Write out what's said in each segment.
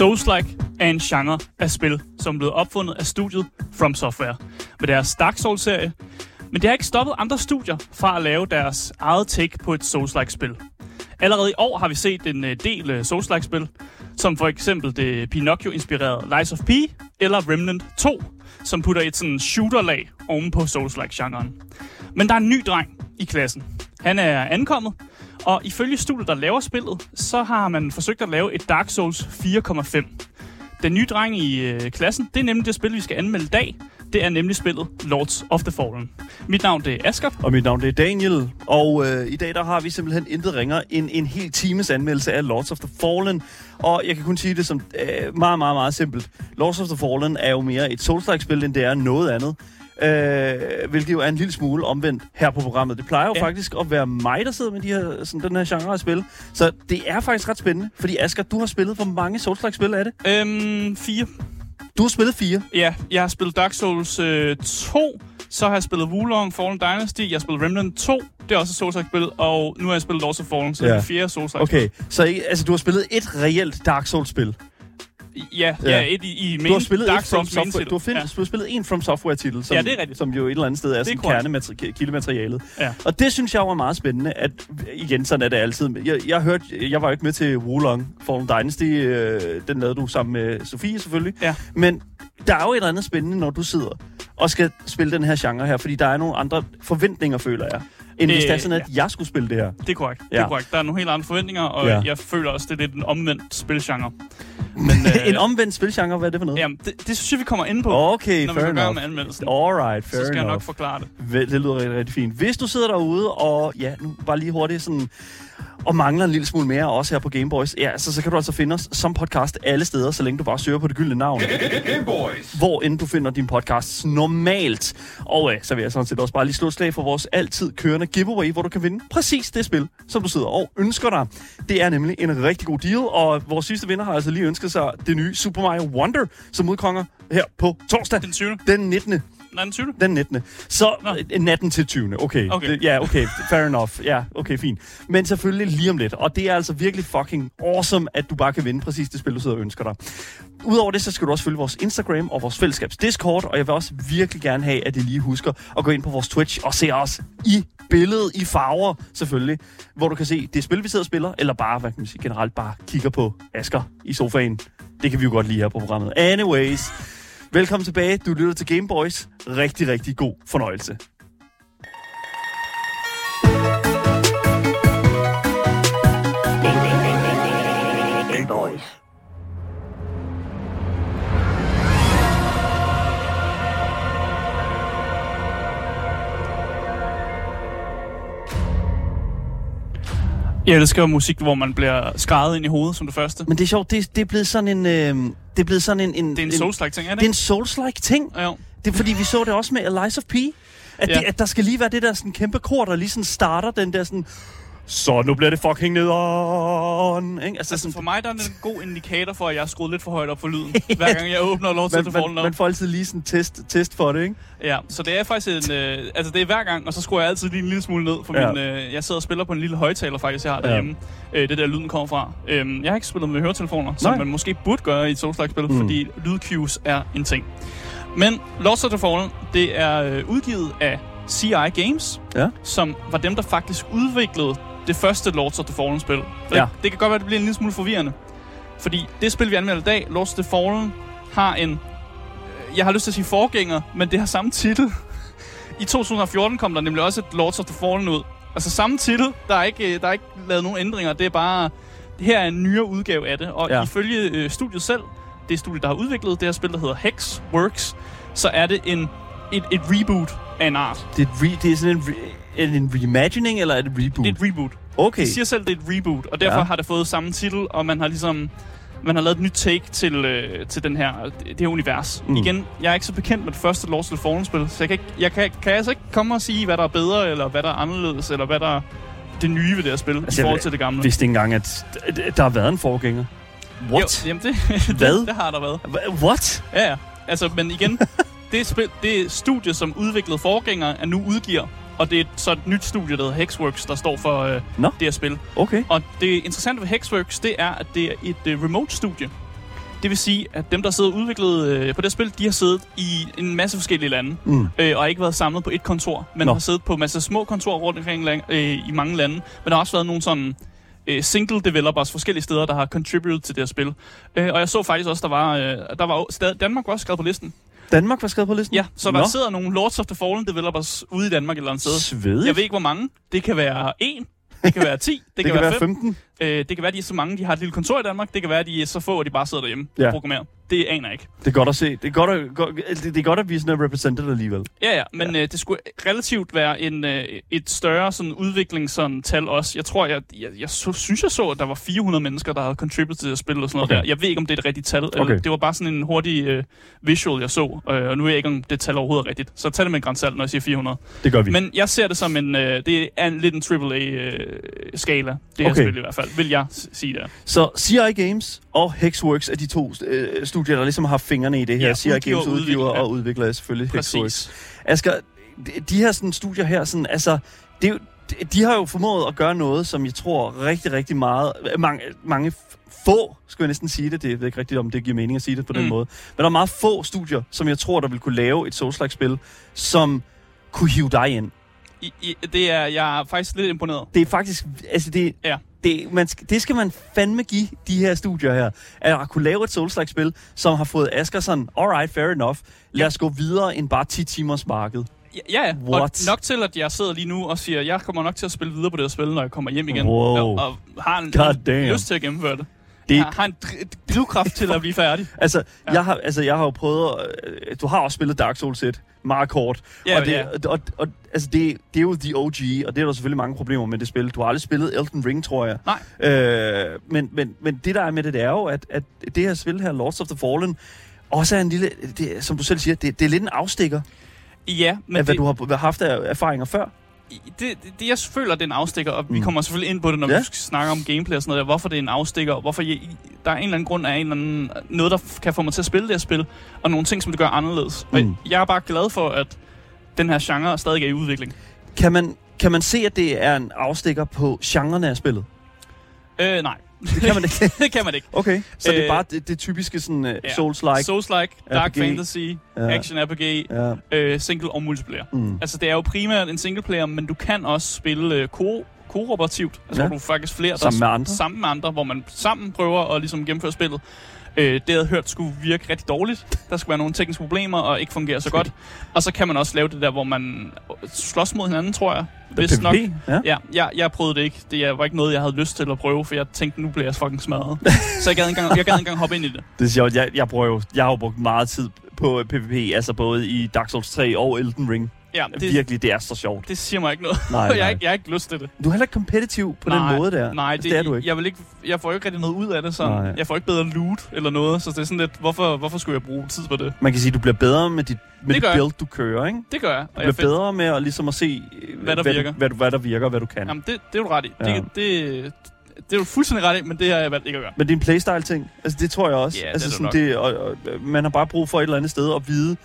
Souls-like er en genre af spil, som blev opfundet af studiet From Software med deres Dark Souls-serie. Men det har ikke stoppet andre studier fra at lave deres eget take på et Souls-like spil. Allerede i år har vi set en øh, del øh, Souls-like spil, som for eksempel det Pinocchio-inspirerede Lies of P eller Remnant 2, som putter et sådan shooter-lag oven på Souls-like-genren. Men der er en ny dreng i klassen. Han er ankommet, og ifølge studiet, der laver spillet, så har man forsøgt at lave et Dark Souls 4,5. Den nye dreng i øh, klassen, det er nemlig det spil, vi skal anmelde i dag. Det er nemlig spillet Lords of the Fallen. Mit navn det er Asger. Og mit navn det er Daniel, og øh, i dag der har vi simpelthen intet ringer end en hel times anmeldelse af Lords of the Fallen. Og jeg kan kun sige det som øh, meget, meget, meget simpelt. Lords of the Fallen er jo mere et Souls-like-spil, end det er noget andet. Øh, hvilket jo er en lille smule omvendt her på programmet. Det plejer jo Ja. faktisk at være mig, der sidder med de her, sådan, den her genre af spil. Så det er faktisk ret spændende, fordi Asger, du har spillet, hvor mange Souls-like-spil er det? Øhm, fire. Du har spillet fire. Ja, jeg har spillet Dark Souls øh, 2, så har jeg spillet Wulong Fallen Dynasty, jeg har spillet Remnant 2, det er også et Souls-like-spil, og nu har jeg spillet Lords of Fallen, så det er Ja. det fjerde Souls-like-spil. Okay, så altså, du har spillet et reelt Dark Souls-spil. Ja, ja, Ja. et i, i main, Du har spillet Dark From Souls main Software. titel. Du har, find, ja. du har spillet en From Software-titel, som, Ja, det er rigtigt. som jo et eller andet sted er, sådan korrekt. kernemateri- kildematerialet. Ja. Og det synes jeg er meget spændende, at igen, sådan er det altid. Jeg, jeg, hørte, jeg var jo ikke med til Wulong Fallen Dynasty, øh, den lavede du sammen med Sofie selvfølgelig. Ja. Men der er jo et eller andet spændende, når du sidder og skal spille den her genre her, fordi der er nogle andre forventninger, føler jeg, end Øh, hvis det er sådan, at jeg skulle spille det her. Det er korrekt. Det er Ja. korrekt. Der er nogle helt andre forventninger, og Ja. jeg føler også, det er lidt en omvendt spilgenre. Men, øh, en omvendt spilgenre, hvad er det for noget? Jamen, det, det synes jeg, vi kommer ind på, Okay, når vi fair går i gang enough. med anmeldelsen. Alright, Så fair skal jeg enough. nok forklare det. Vel, Det lyder rigtig, rigtig fint. Hvis du sidder derude og, ja, nu bare lige hurtigt sådan, og mangler en lille smule mere også her på Gameboys, ja, så, så kan du altså finde os som podcast alle steder, så længe du bare søger på det gyldne navn. Gameboys. Hvor end du finder din podcast normalt. Og øh, så vil jeg sådan set også bare lige slå slag for vores altid kørende giveaway, hvor du kan vinde præcis det spil, som du sidder og ønsker dig. Det er nemlig en rigtig god deal, og vores sidste vinder har altså lige ønsket sig det nye Super Mario Wonder, som udkonger her på torsdag Den 20. den 19. Nej, den 20. Den 19. Så Nå. øh, natten til 20. Okay. Okay. Det, ja, okay. Fair enough. Ja, okay, fint. Men selvfølgelig lige om lidt. Og det er altså virkelig fucking awesome, at du bare kan vinde præcis det spil, du sidder og ønsker dig. Udover det, så skal du også følge vores Instagram og vores fællesskabs Discord, og jeg vil også virkelig gerne have, at I lige husker at gå ind på vores Twitch og se os i billedet, i farver selvfølgelig, hvor du kan se det spil, vi sidder og spiller, eller bare, hvad kan man sige, generelt bare kigger på Asker i sofaen. Det kan vi jo godt lide her på programmet. Anyways, velkommen tilbage. Du lytter til Gameboys. Rigtig, rigtig god fornøjelse. Gameboys. Jeg elsker musik, hvor man bliver skrevet ind i hovedet som det første. Men det er sjovt, det, det er blevet sådan en... Øh, det er blevet sådan en... en Det er en Souls-like ting, er det Det er en Souls-like ting. Ja, jo. Det er fordi, vi så det også med of P. At, Ja. det, at der skal lige være det der sådan kæmpe kor, der lige sådan starter den der sådan... Så nu bliver det fucking nederen. Ikke? Altså, Altså sådan, for mig der er det en god indikator for, at jeg har skruet lidt for højt op for lyden, hver gang jeg åbner Lords of man, man, man får altid lige sådan en test, test for det, ikke? Ja, så det er faktisk en... Øh, altså det er hver gang, og så skruer jeg altid lige en lille smule ned, for Ja. min, øh, jeg sidder og spiller på en lille højtaler faktisk, jeg har Ja. derhjemme. Øh, det der lyden kommer fra. Øhm, jeg har ikke spillet med høretelefoner, som Nej. man måske burde gøre i et Souls-like-spil, Mm. mm. fordi lydcues er en ting. Men Lords of the Fallen, det er øh, udgivet af CI Games, Ja. som var dem, der faktisk udviklede det første Lords of the Fallen-spil. Det, Ja. det kan godt være, det bliver en lille smule forvirrende. Fordi det spil, vi anmelder i dag, Lords of the Fallen, har en... øh, Jeg har lyst til at sige forgænger, men det har samme titel. I 2014 kom der nemlig også et Lords of the Fallen ud. Altså samme titel, der er ikke, øh, der er ikke lavet nogen ændringer. Det er bare... Her er en nyere udgave af det. Og Ja. ifølge øh, studiet selv, det studie, der har udviklet det her spil, der hedder Hexworks, så er det en, et, et reboot af en art. Det er, re, det er sådan en, re, er det en reimagining, eller er det et reboot? Det er et reboot. okay. De siger selv, det er et reboot, og derfor Ja. har det fået samme titel, og man har ligesom man har lavet et nyt take til, øh, til den her, det her univers. Mm. Igen, jeg er ikke så bekendt med det første of the Fallen-spil, så jeg kan, ikke, jeg kan, kan altså ikke komme og sige, hvad der er bedre, eller hvad der er anderledes, eller hvad der er det nye ved det her spil, Altså, i jeg forhold til det gamle. vidste ikke engang, at der har været en forgænger. What? Jo, jamen det, Hvad? det, det har der været. What? Ja, ja. Altså, men igen, det, spil, det studie, som udviklede forgængere, er nu udgiver Og det er så et nyt studie, der hedder Hexworks, der står for øh, Nå. det her spil. Okay. Og det interessante ved Hexworks, det er, at det er et uh, remote-studie. Det vil sige, at dem, der sidder udviklet øh, på det spil, de har siddet i en masse forskellige lande, Mm. øh, og ikke været samlet på et kontor, men Nå. har siddet på en masse små kontorer rundt omkring øh, i mange lande. Men der har også været nogle sådan øh, single developers forskellige steder, der har contributed til det her spil. Øh, og jeg så faktisk også, der var, øh, der var stadig, Danmark var også skrevet på listen. Danmark var skrevet på listen? Ja, så der Nå. sidder nogle Lords of the Fallen developers ude i Danmark et eller andet sted. Svedigt. Jeg ved ikke, hvor mange. Det kan være en, det kan være 10, det, det kan være 5. 15. Øh, det kan være, de er så mange, de har et lille kontor i Danmark. Det kan være, at de er så få, at de bare sidder derhjemme Ja. og programmerer. Det aner jeg ikke. Det er godt at se. Det er godt at, godt, det, det er godt, at vi er sådan er represented alligevel. Ja, ja, men ja. Øh, det skulle relativt være en, øh, et større sådan, udvikling sådan, tal også. Jeg tror, jeg, jeg, jeg så, synes, jeg så, at der var 400 mennesker, der havde contributed til at spille og sådan noget Okay. der. Jeg ved ikke, om det er et rigtigt tal. Eller, Okay. det var bare sådan en hurtig øh, visual, jeg så. Øh, og nu ved jeg ikke, om det tal overhovedet er rigtigt. Så tag det med en grænsalt, når jeg siger 400. Det gør vi. Men jeg ser det som en... Øh, det er en, lidt en AAA-skala, det her Okay. spil i hvert fald, vil jeg sige der. Så CI Games og Hexworks er de to øh, studier, der ligesom har fingrene i det her. Ja, udgiver Games udgiver udvikler, ja. og udvikler er selvfølgelig. Præcis. Asger, de, her sådan, studier her, sådan, altså, det de- har jo formået at gøre noget, som jeg tror rigtig, rigtig meget, mange, mange få, skal jeg næsten sige det, det jeg ved ikke rigtigt, om det giver mening at sige det på den Mm. måde, men der er meget få studier, som jeg tror, der vil kunne lave et Souls-like-spil, som kunne hive dig ind. I, i, det er, jeg er faktisk lidt imponeret. Det er faktisk, altså det, Ja. Det, man, skal- det skal man fandme give de her studier her, at kunne lave et Souls-like-spil, som har fået Asger sådan, alright, fair enough, lad os gå videre end bare 10 timers marked. Ja, ja, ja. og What? nok til, at jeg sidder lige nu og siger, at jeg kommer nok til at spille videre på det her spil, når jeg kommer hjem igen. Wow. Og, og har en damn. lyst til at gennemføre det. Det- Jeg har en dr- drivkraft til at blive færdig. Altså, Ja. ja. jeg har, altså, jeg har jo prøvet... Øh, du har også spillet Dark Souls 1 meget kort. Ja, og det, ja. og, og, altså, det, det er jo the OG, og det er der selvfølgelig mange problemer med det spil. Du har aldrig spillet Elden Ring, tror jeg. Nej. Øh, men, men, men det, der er med det, det er jo, at, at det her spil her, Lords of the Fallen, også er en lille... Det, som du selv siger, det, det er lidt en afstikker Ja, men af, hvad det, du har haft af erfaringer før. Det, det, jeg føler, det er en afstikker, og vi Mm. kommer selvfølgelig ind på det, når Ja. vi skal snakke om gameplay og sådan noget, hvorfor det er en afstikker, og hvorfor jeg, der er en eller anden grund af en eller anden, noget, der kan få mig til at spille det her spil, og nogle ting, som det gør anderledes. Mm. Og jeg er bare glad for, at den her genre stadig er i udvikling. Kan man, kan man se, at det er en afstikker på genrerne af spillet? Øh, nej. Det kan man ikke. det kan man ikke. Okay, så det er Øh, bare det, det typiske sådan, uh, ja. Souls-like. Souls-like, Dark RPG. Fantasy, Ja. Action RPG, Ja. øh, single og multiplayer. Mm. Altså, det er jo primært en singleplayer, men du kan også spille øh, ko- kooperativt. Altså, Ja. hvor du faktisk flere, Sammen der med andre. sammen med andre, hvor man sammen prøver at ligesom gennemføre spillet. Øh, det jeg hørt skulle virke rigtig dårligt. Der skulle være nogle tekniske problemer og ikke fungere så godt. Og så kan man også lave det der, hvor man slås mod hinanden, tror jeg. Nok. PvP? Ja. Ja, jeg, jeg prøvede det ikke. Det var ikke noget, jeg havde lyst til at prøve, for jeg tænkte, nu bliver jeg fucking smadret. så jeg gad, engang, jeg gad engang hoppe ind i det. Det er sjovt. Jeg, jeg, bruger jo, jeg har jo brugt meget tid på PvP, altså både i Dark Souls 3 og Elden Ring. Ja, Det, Virkelig, det er så sjovt. det siger mig ikke noget. Nej, jeg, har nej. ikke, jeg har ikke lyst til det. Du er heller ikke kompetitiv på nej, den måde der. Nej, Altså, det, det er du ikke. Jeg, vil ikke, jeg får ikke rigtig noget ud af det. Nej. Jeg får ikke bedre loot eller noget, så det er sådan lidt, hvorfor, hvorfor skulle jeg bruge tid på det? Man kan sige, at du bliver bedre med dit med Det jeg. build, du kører, ikke? Det gør jeg. Du Og jeg bliver bedre med at, ligesom at se, øh, Hvad der hvad, virker. Du, hvad, du, hvad der virker, og hvad du kan. Jamen, det, det er du ret i. Ja. Det, det, det er du fuldstændig ret i, men det har jeg valgt ikke at gøre. Men det er en playstyle-ting. Altså, det tror jeg også. Ja, altså, det sådan, det, og, og, man har bare brug for et eller andet sted at vide,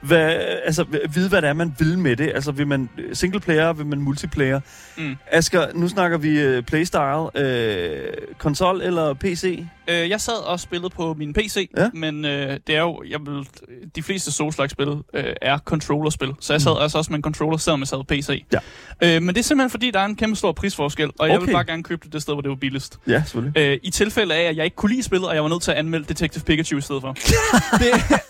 hvad, altså, vide, hvad det er, man vil med det. Altså, vil man single player, vil man multiplayer? Mm. Asger, nu snakker vi uh, playstyle. Uh, konsol eller PC? Øh, jeg sad og spillede på min PC, Ja. men øh, det er jo, jeg vil, de fleste Souls-like-spil øh, er controllerspil, så jeg sad Mm. altså også med en controller, selvom jeg sad på PC. Ja. Øh, men det er simpelthen fordi, der er en kæmpe stor prisforskel, og jeg Okay. vil bare gerne købe det det sted, hvor det var billigst. Ja, selvfølgelig. Øh, I tilfælde af, at jeg ikke kunne lide spillet, og jeg var nødt til at anmelde Detective Pikachu i stedet for. det,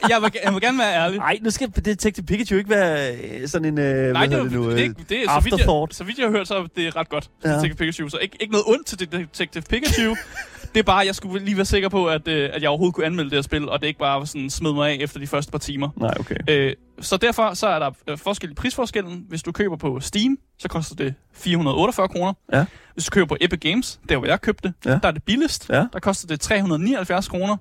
jeg, vil, jeg vil gerne være ærlig. Nej, nu skal Detective Pikachu ikke være øh, sådan en... Øh, Nej, det, var, nu, det, øh, det, det, det, så, vidt jeg, så vidt jeg har hørt, så er det ret godt, Ja. Detective Pikachu. Så ikke, ikke noget ondt til Detective Pikachu. det er bare, jeg skulle lige være sikker på, at, øh, at jeg overhovedet kunne anmelde det her spil, og det ikke bare var sådan smed mig af efter de første par timer. Nej, okay. Øh, så derfor så er der øh, forskel i prisforskellen. Hvis du køber på Steam, så koster det 448 kroner. Ja. Hvis du køber på Epic Games, der hvor jeg købte det, Ja. der er det billigst. Ja. Der koster det 379 kroner.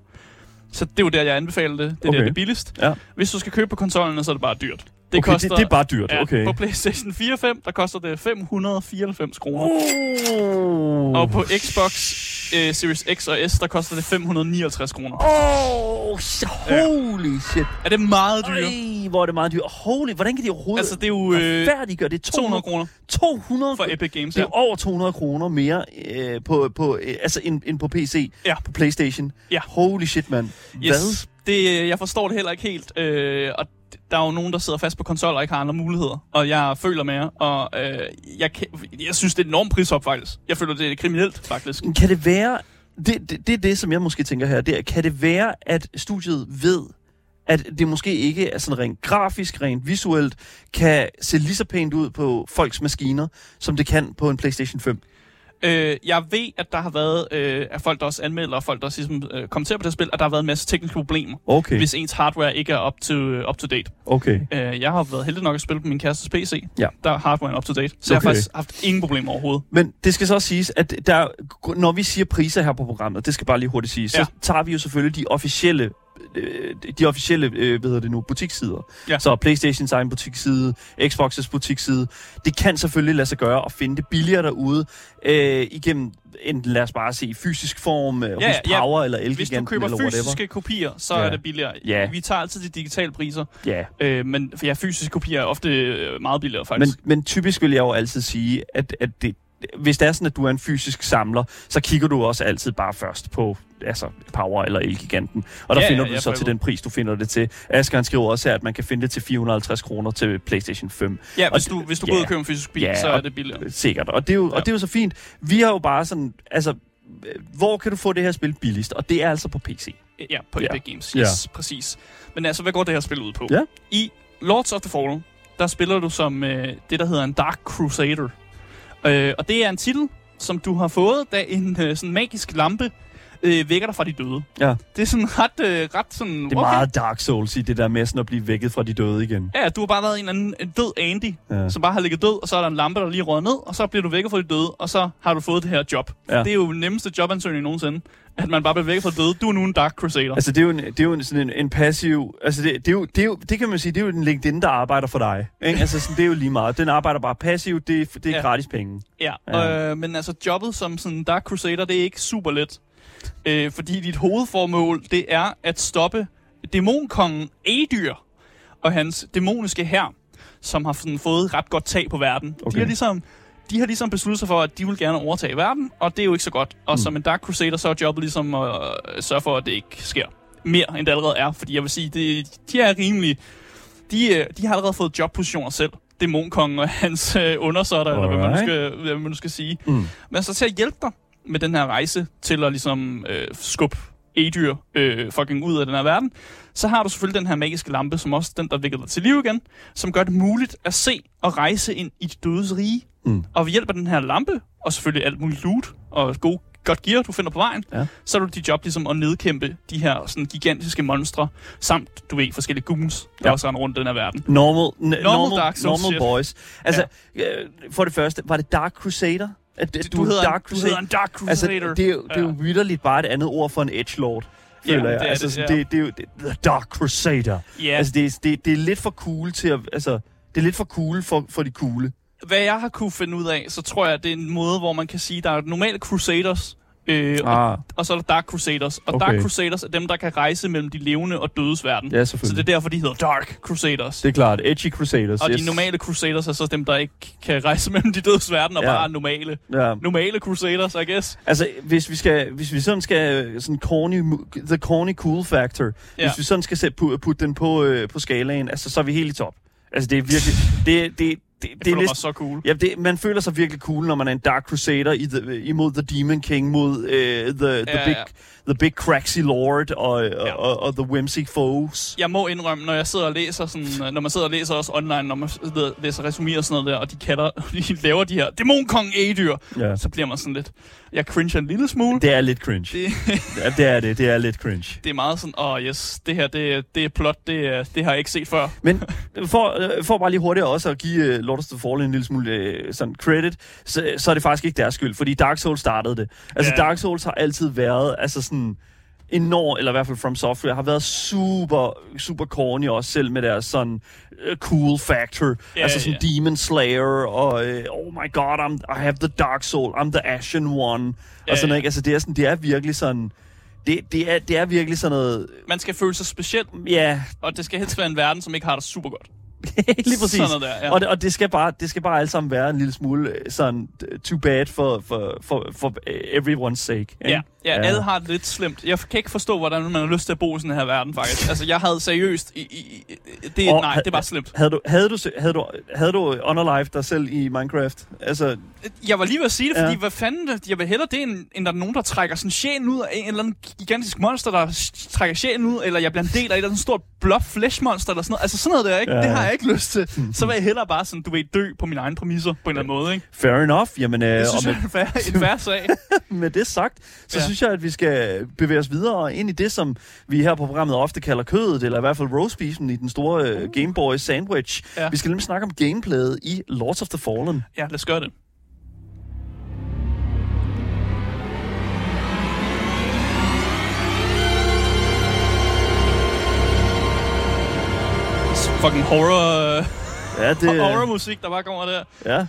Så det er jo der, jeg anbefaler det. Det er Okay. der, det er billigst. Ja. Hvis du skal købe på konsollen, så er det bare dyrt. Det okay, det, det er bare dyrt. ja, okay. På PlayStation 4 og 5, der koster det 594 kroner. Oh. Og på Xbox øh, Series X og S, der koster det 559 kroner. Oh, holy shit. Er det meget dyrt? Ej, hvor er det meget dyrt. Holy, hvordan kan de overhovedet Altså, det er jo øh, færdiggøre det? 200 kroner 200 for Epic Games. Det Ja. er over 200 kroner mere øh, på, på, øh, altså end, end på PC, Ja. på Playstation. Ja. Holy shit, mand. Yes. Det, øh, jeg forstår det heller ikke helt. Øh, og der er jo nogen, der sidder fast på konsoller og ikke har andre muligheder. Og jeg føler med jer, og øh, jeg, kan, jeg synes, det er en enorm prisop, faktisk. Jeg føler, det er kriminelt, faktisk. Kan det være, det, det, det er det, som jeg måske tænker her, det er, kan det være, at studiet ved, at det måske ikke er sådan rent grafisk, rent visuelt, kan se lige så pænt ud på folks maskiner, som det kan på en PlayStation 5? Øh, jeg ved, at der har været øh, at folk, der også anmelder, og folk, der også ligesom, øh, kommenterer på det spil, at der har været en masse tekniske problemer, Okay, hvis ens hardware ikke er up to, up to date. okay. Øh, jeg har været heldig nok at spille på min kærestes PC, Ja. der er hardware up to date, så okay. jeg har faktisk haft ingen problemer overhovedet. Men det skal så også siges, at der, når vi siger priser her på programmet, det skal bare lige hurtigt sige, så Ja. tager vi jo selvfølgelig de officielle de officielle, øh, hvad hedder det nu, butikssider. Ja. Så Playstations egen butiksside, Xbox's butiksside. Det kan selvfølgelig lade sig gøre at finde det billigere derude, øh, igennem enten lad os bare se fysisk form, øh, Ja, hos ja. Power eller Hvis du Elgiganten køber eller whatever. fysiske kopier, så Ja. er det billigere. Ja. Vi tager altid de digitale priser, Ja, øh, men for ja, fysiske kopier er ofte øh, meget billigere, men, faktisk. men typisk vil jeg jo altid sige, at, at det, hvis det er sådan, at du er en fysisk samler, så kigger du også altid bare først på altså Power eller Elgiganten. Og der Ja, finder ja, du ja, det så til den pris, du finder det til. Asger han skriver også her, at man kan finde det til 450 kroner til PlayStation 5. ja, hvis og- du, hvis du ja. går ud og køber en fysisk bil, Ja, så er det billigere. Sikkert. Og det, er jo, ja. og det er jo så fint. Vi har jo bare sådan, altså, hvor kan du få det her spil billigst? Og det er altså på PC. Ja, på Ja. Epic Games. Ja. Yes, præcis. Men altså, hvad går det her spil ud på? Ja. I Lords of the Fallen, der spiller du som øh, det, der hedder en Dark Crusader. Øh, og det er en titel, som du har fået, da en øh, sådan magisk lampe øh, vækker dig fra de døde. Ja. Det er sådan ret, øh, ret sådan... Det er okay. meget Dark Souls i det der med sådan at blive vækket fra de døde igen. Ja, du har bare været en eller anden en død Andy, Ja. som bare har ligget død, og så er der en lampe, der lige røget ned, og så bliver du vækket fra de døde, og så har du fået det her job. Ja. Det er jo den nemmeste jobansøgning nogensinde, at man bare bliver vækket fra de døde. Du er nu en Dark Crusader. Altså, det er jo, en, det er jo en, sådan en, en passiv... Altså, det, det, er jo, det, er jo, det kan man sige, det er jo en LinkedIn, der arbejder for dig. Ikke? Altså, sådan, det er jo lige meget. Den arbejder bare passivt, det, er- det er Ja. gratis penge. Ja, Ja. Øh, men altså jobbet som sådan Dark Crusader, det er ikke super let. Øh, fordi dit hovedformål, det er at stoppe dæmonkongen Adyr og hans dæmoniske hær, som har sådan fået ret godt tag på verden. Okay. De har ligesom de har ligesom besluttet sig for, at de vil gerne overtage verden, og det er jo ikke så godt. Og mm. som en Dark Crusader, så er jobbet ligesom at øh, sørge for, at det ikke sker mere, end det allerede er. Fordi jeg vil sige, det, de er rimelig... De, øh, de har allerede fået jobpositioner selv. Dæmonkongen og hans øh, undersåtter, eller hvad man, nu skal, hvad man nu skal sige. Mm. Men så til at hjælpe dig med den her rejse til at ligesom øh, skubbe Adyr øh, fucking ud af den her verden, så har du selvfølgelig den her magiske lampe, som også den, der vækker dig til liv igen, som gør det muligt at se og rejse ind i de dødes rige. Mm. Og ved hjælp af den her lampe, og selvfølgelig alt muligt loot og god, godt gear, du finder på vejen, Ja. så er du dit job ligesom at nedkæmpe de her sådan gigantiske monstre, samt, du ved, forskellige goons, der Ja. også render rundt i den her verden. Normal, n- normal, Dark Souls normal shit. boys. Altså, øh, for det første, var det Dark Crusader? At, Du, er du, hedder, Dark du hedder en Dark Crusader. Altså, det er, jo, det er jo vitterligt bare et andet ord for en edgelord. Ja, Føler jeg. det er altså, det, sådan, ja. det, det, er jo det, The Dark Crusader. Ja, Altså, det, er- det, det er lidt for cool til at... Altså, det er lidt for cool for, for de coole. hvad jeg har kunne finde ud af, så tror jeg, at det er en måde, hvor man kan sige, at der er normale Crusaders, øh, og, Ah, og så er der Dark Crusaders. Og Okay. Dark Crusaders er dem, der kan rejse mellem de levende og dødes verden. ja, Så det er derfor, de hedder Dark Crusaders. Det er klart. Edgy Crusaders. og yes. de normale Crusaders er så dem, der ikke kan rejse mellem de dødes verden, og Ja. bare er normale. Ja. Normale Crusaders, I guess. Altså, hvis vi, skal, hvis vi sådan skal... Sådan corny, the corny cool factor. Ja. Hvis vi sådan skal sætte, putte, putte den på, øh, på skalaen, altså, så er vi helt i top. Altså, det er virkelig... Det, det, det, det, Det er lidt, så cool. Ja, det, man føler sig virkelig cool, når man er en Dark Crusader i the, imod The Demon King, mod uh, the, the, Ja, big, ja. the Big Craxy Lord og, ja. Ja. og, og The Whimsy Foes. Jeg må indrømme, når jeg sidder og læser sådan, øh, når man sidder og læser også online, når man og læser resuméer og sådan noget der, og de kalder, de laver de her dæmonkong Adyr, Ja. så bliver man sådan lidt, jeg cringer en lille smule. Det er lidt cringe. Det, Ja, det er det. Det er lidt cringe. det er meget sådan, åh oh, yes, det her, det, det er plot, det, det har jeg ikke set før. Men for, øh, for bare lige hurtigt også at give uh, Lord of the Fallen en lille smule uh, sådan credit, så, så er det faktisk ikke deres skyld, fordi Dark Souls startede det. Altså, Ja. Dark Souls har altid været, altså sådan... enormt, eller i hvert fald From Software, har været super, super corny også selv med deres sådan uh, cool factor. Ja, altså sådan ja. Demon Slayer, og uh, oh my god, I'm, I have the dark soul, I'm the ashen one. Ja, og sådan, ja. ikke? Altså det er, sådan, det er virkelig sådan... Det, det, er, det er virkelig sådan noget... Man skal føle sig speciel, Ja, og det skal helst være en verden, som ikke har det super godt. lige præcis. Sådan der, ja. Og, det, og det, skal bare, det skal bare alt sammen være en lille smule øh, sådan øh, too bad for, for, for, for øh, everyone's sake. Ikke? Ja, ja, ja, alle har det lidt slemt. Jeg kan ikke forstå, hvordan man har lyst til at bo i sådan her verden, faktisk. altså, jeg havde seriøst... I, i, i, det, Og nej, det bare slemt. Havde du, havde, du, havde, du, havde du Unalive dig selv i Minecraft? Altså, Jeg var lige ved at sige det, fordi Ja. hvad fanden... Jeg vil hellere det, end, end der er nogen, der trækker sådan sjælen ud af en eller anden gigantisk monster, der trækker sjælen ud, eller jeg bliver en del af et eller andet stort blob flesh monster, eller sådan noget. Altså sådan noget der, ikke? Ja. Det har jeg ikke lyst til. Så vil jeg hellere bare sådan, du ved, dø på mine egne præmisser, på en eller anden måde, ikke? fair enough. Jamen, øh, Det synes jeg er en færre, en færre sag. med det sagt, så Ja. synes jeg, at vi skal bevæge os videre ind i det, som vi her på programmet ofte kalder kødet, eller i hvert fald roastbeefen i den store øh, Game Boy sandwich. Uh. Ja. Vi skal nemlig snakke om gameplayet i Lords of the Fallen. Ja, lad os gøre det. Fucking horror, Ja, det, det... horror musik, der bare kommer der. ja.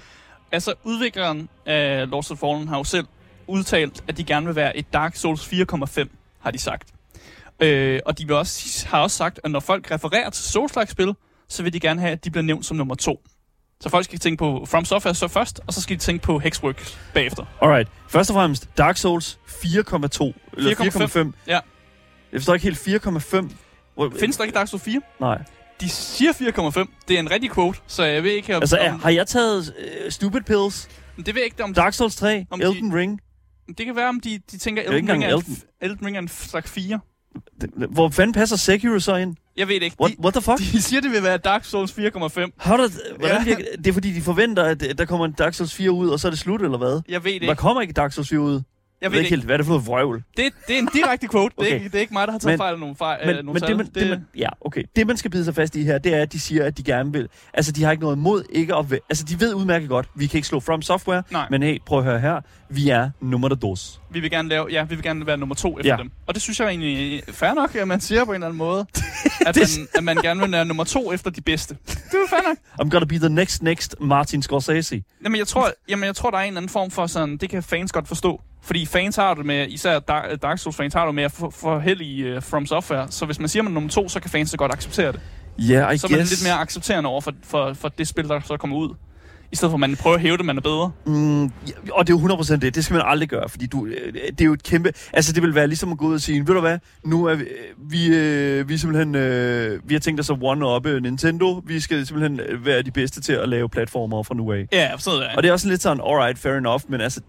Altså, udvikleren af Lost of Fallen har jo selv udtalt, at de gerne vil være et Dark Souls 4,5, har de sagt. Øh, og de vil også, har også sagt, at når folk refererer til Souls-like-spil, så vil de gerne have, at de bliver nævnt som nummer to. Så folk skal tænke på From Software så først, og så skal de tænke på Hexworks bagefter. Alright. Først og fremmest, Dark Souls 4,2. Eller 4,5. 4,5. Ja. Jeg forstår ikke helt 4,5. Hvor- Findes der ikke Dark Souls 4? Nej. De siger 4,5. Det er en rigtig quote, så jeg ved ikke, om... Altså, om, har jeg taget uh, Stupid Pills, det ved jeg ikke, om... Dark Souls 3, Om de- Elden Ring? Det kan være, om de, de tænker, er Elden Ring, er engang en, f- Elden Ring er en slags 4. Hvor fanden passer Sekiro så ind? Jeg ved det ikke. What, De, what the fuck? de siger, det vil være Dark Souls 4,5. How does, hvordan Ja. det er fordi, de forventer, at øh, der kommer en Dark Souls 4 ud, og så er det slut, eller hvad? Jeg ved det Der ikke. kommer ikke Dark Souls 4 ud. Jeg ved det ikke helt, hvad er det for noget vrøvl? Det, det er en direkte quote. Det, er Okay. ikke, det er ikke mig, der har taget Men- fejl af nogle, fejl, Men, øh, nogle men det, man, det, man, ja, okay. det, man skal bide sig fast i her, det er, at de siger, at de gerne vil... Altså, de har ikke noget imod ikke at... Altså, de ved udmærket godt, vi kan ikke slå From Software, Nej. men hey, prøv at høre her. Vi er nummer der dos. vi vil gerne lave, ja, vi vil gerne være nummer to efter Ja. dem. Og det synes jeg er egentlig fair nok, at man siger på en eller anden måde, at, man, at man gerne vil være nummer to efter de bedste. Det er fair nok. I'm gonna be the next, next Martin Scorsese. Jamen, jeg tror, jamen, jeg tror, der er en eller anden form for sådan, det kan fans godt forstå. Fordi fans har det med, især Dark, Souls fans har det med at for, for held i uh, From Software. Så hvis man siger, man er nummer to, så kan fans så godt acceptere det. Yeah, I Så er man guess. lidt mere accepterende over for, for, for det spil, der så kommer ud. I stedet for, at man prøver at hæve det, man er bedre. Mm, ja, og det er jo 100% det. Det skal man aldrig gøre, fordi du, øh, det er jo et kæmpe... Altså, det vil være ligesom at gå ud og sige, ved du hvad, nu er vi... øh, Vi, øh, vi simpelthen... Øh, vi har tænkt os at one-up Nintendo. Vi skal simpelthen være de bedste til at lave platformer fra nu af. Ja, sådan der. Og det er også lidt sådan, alright, fair enough, men altså,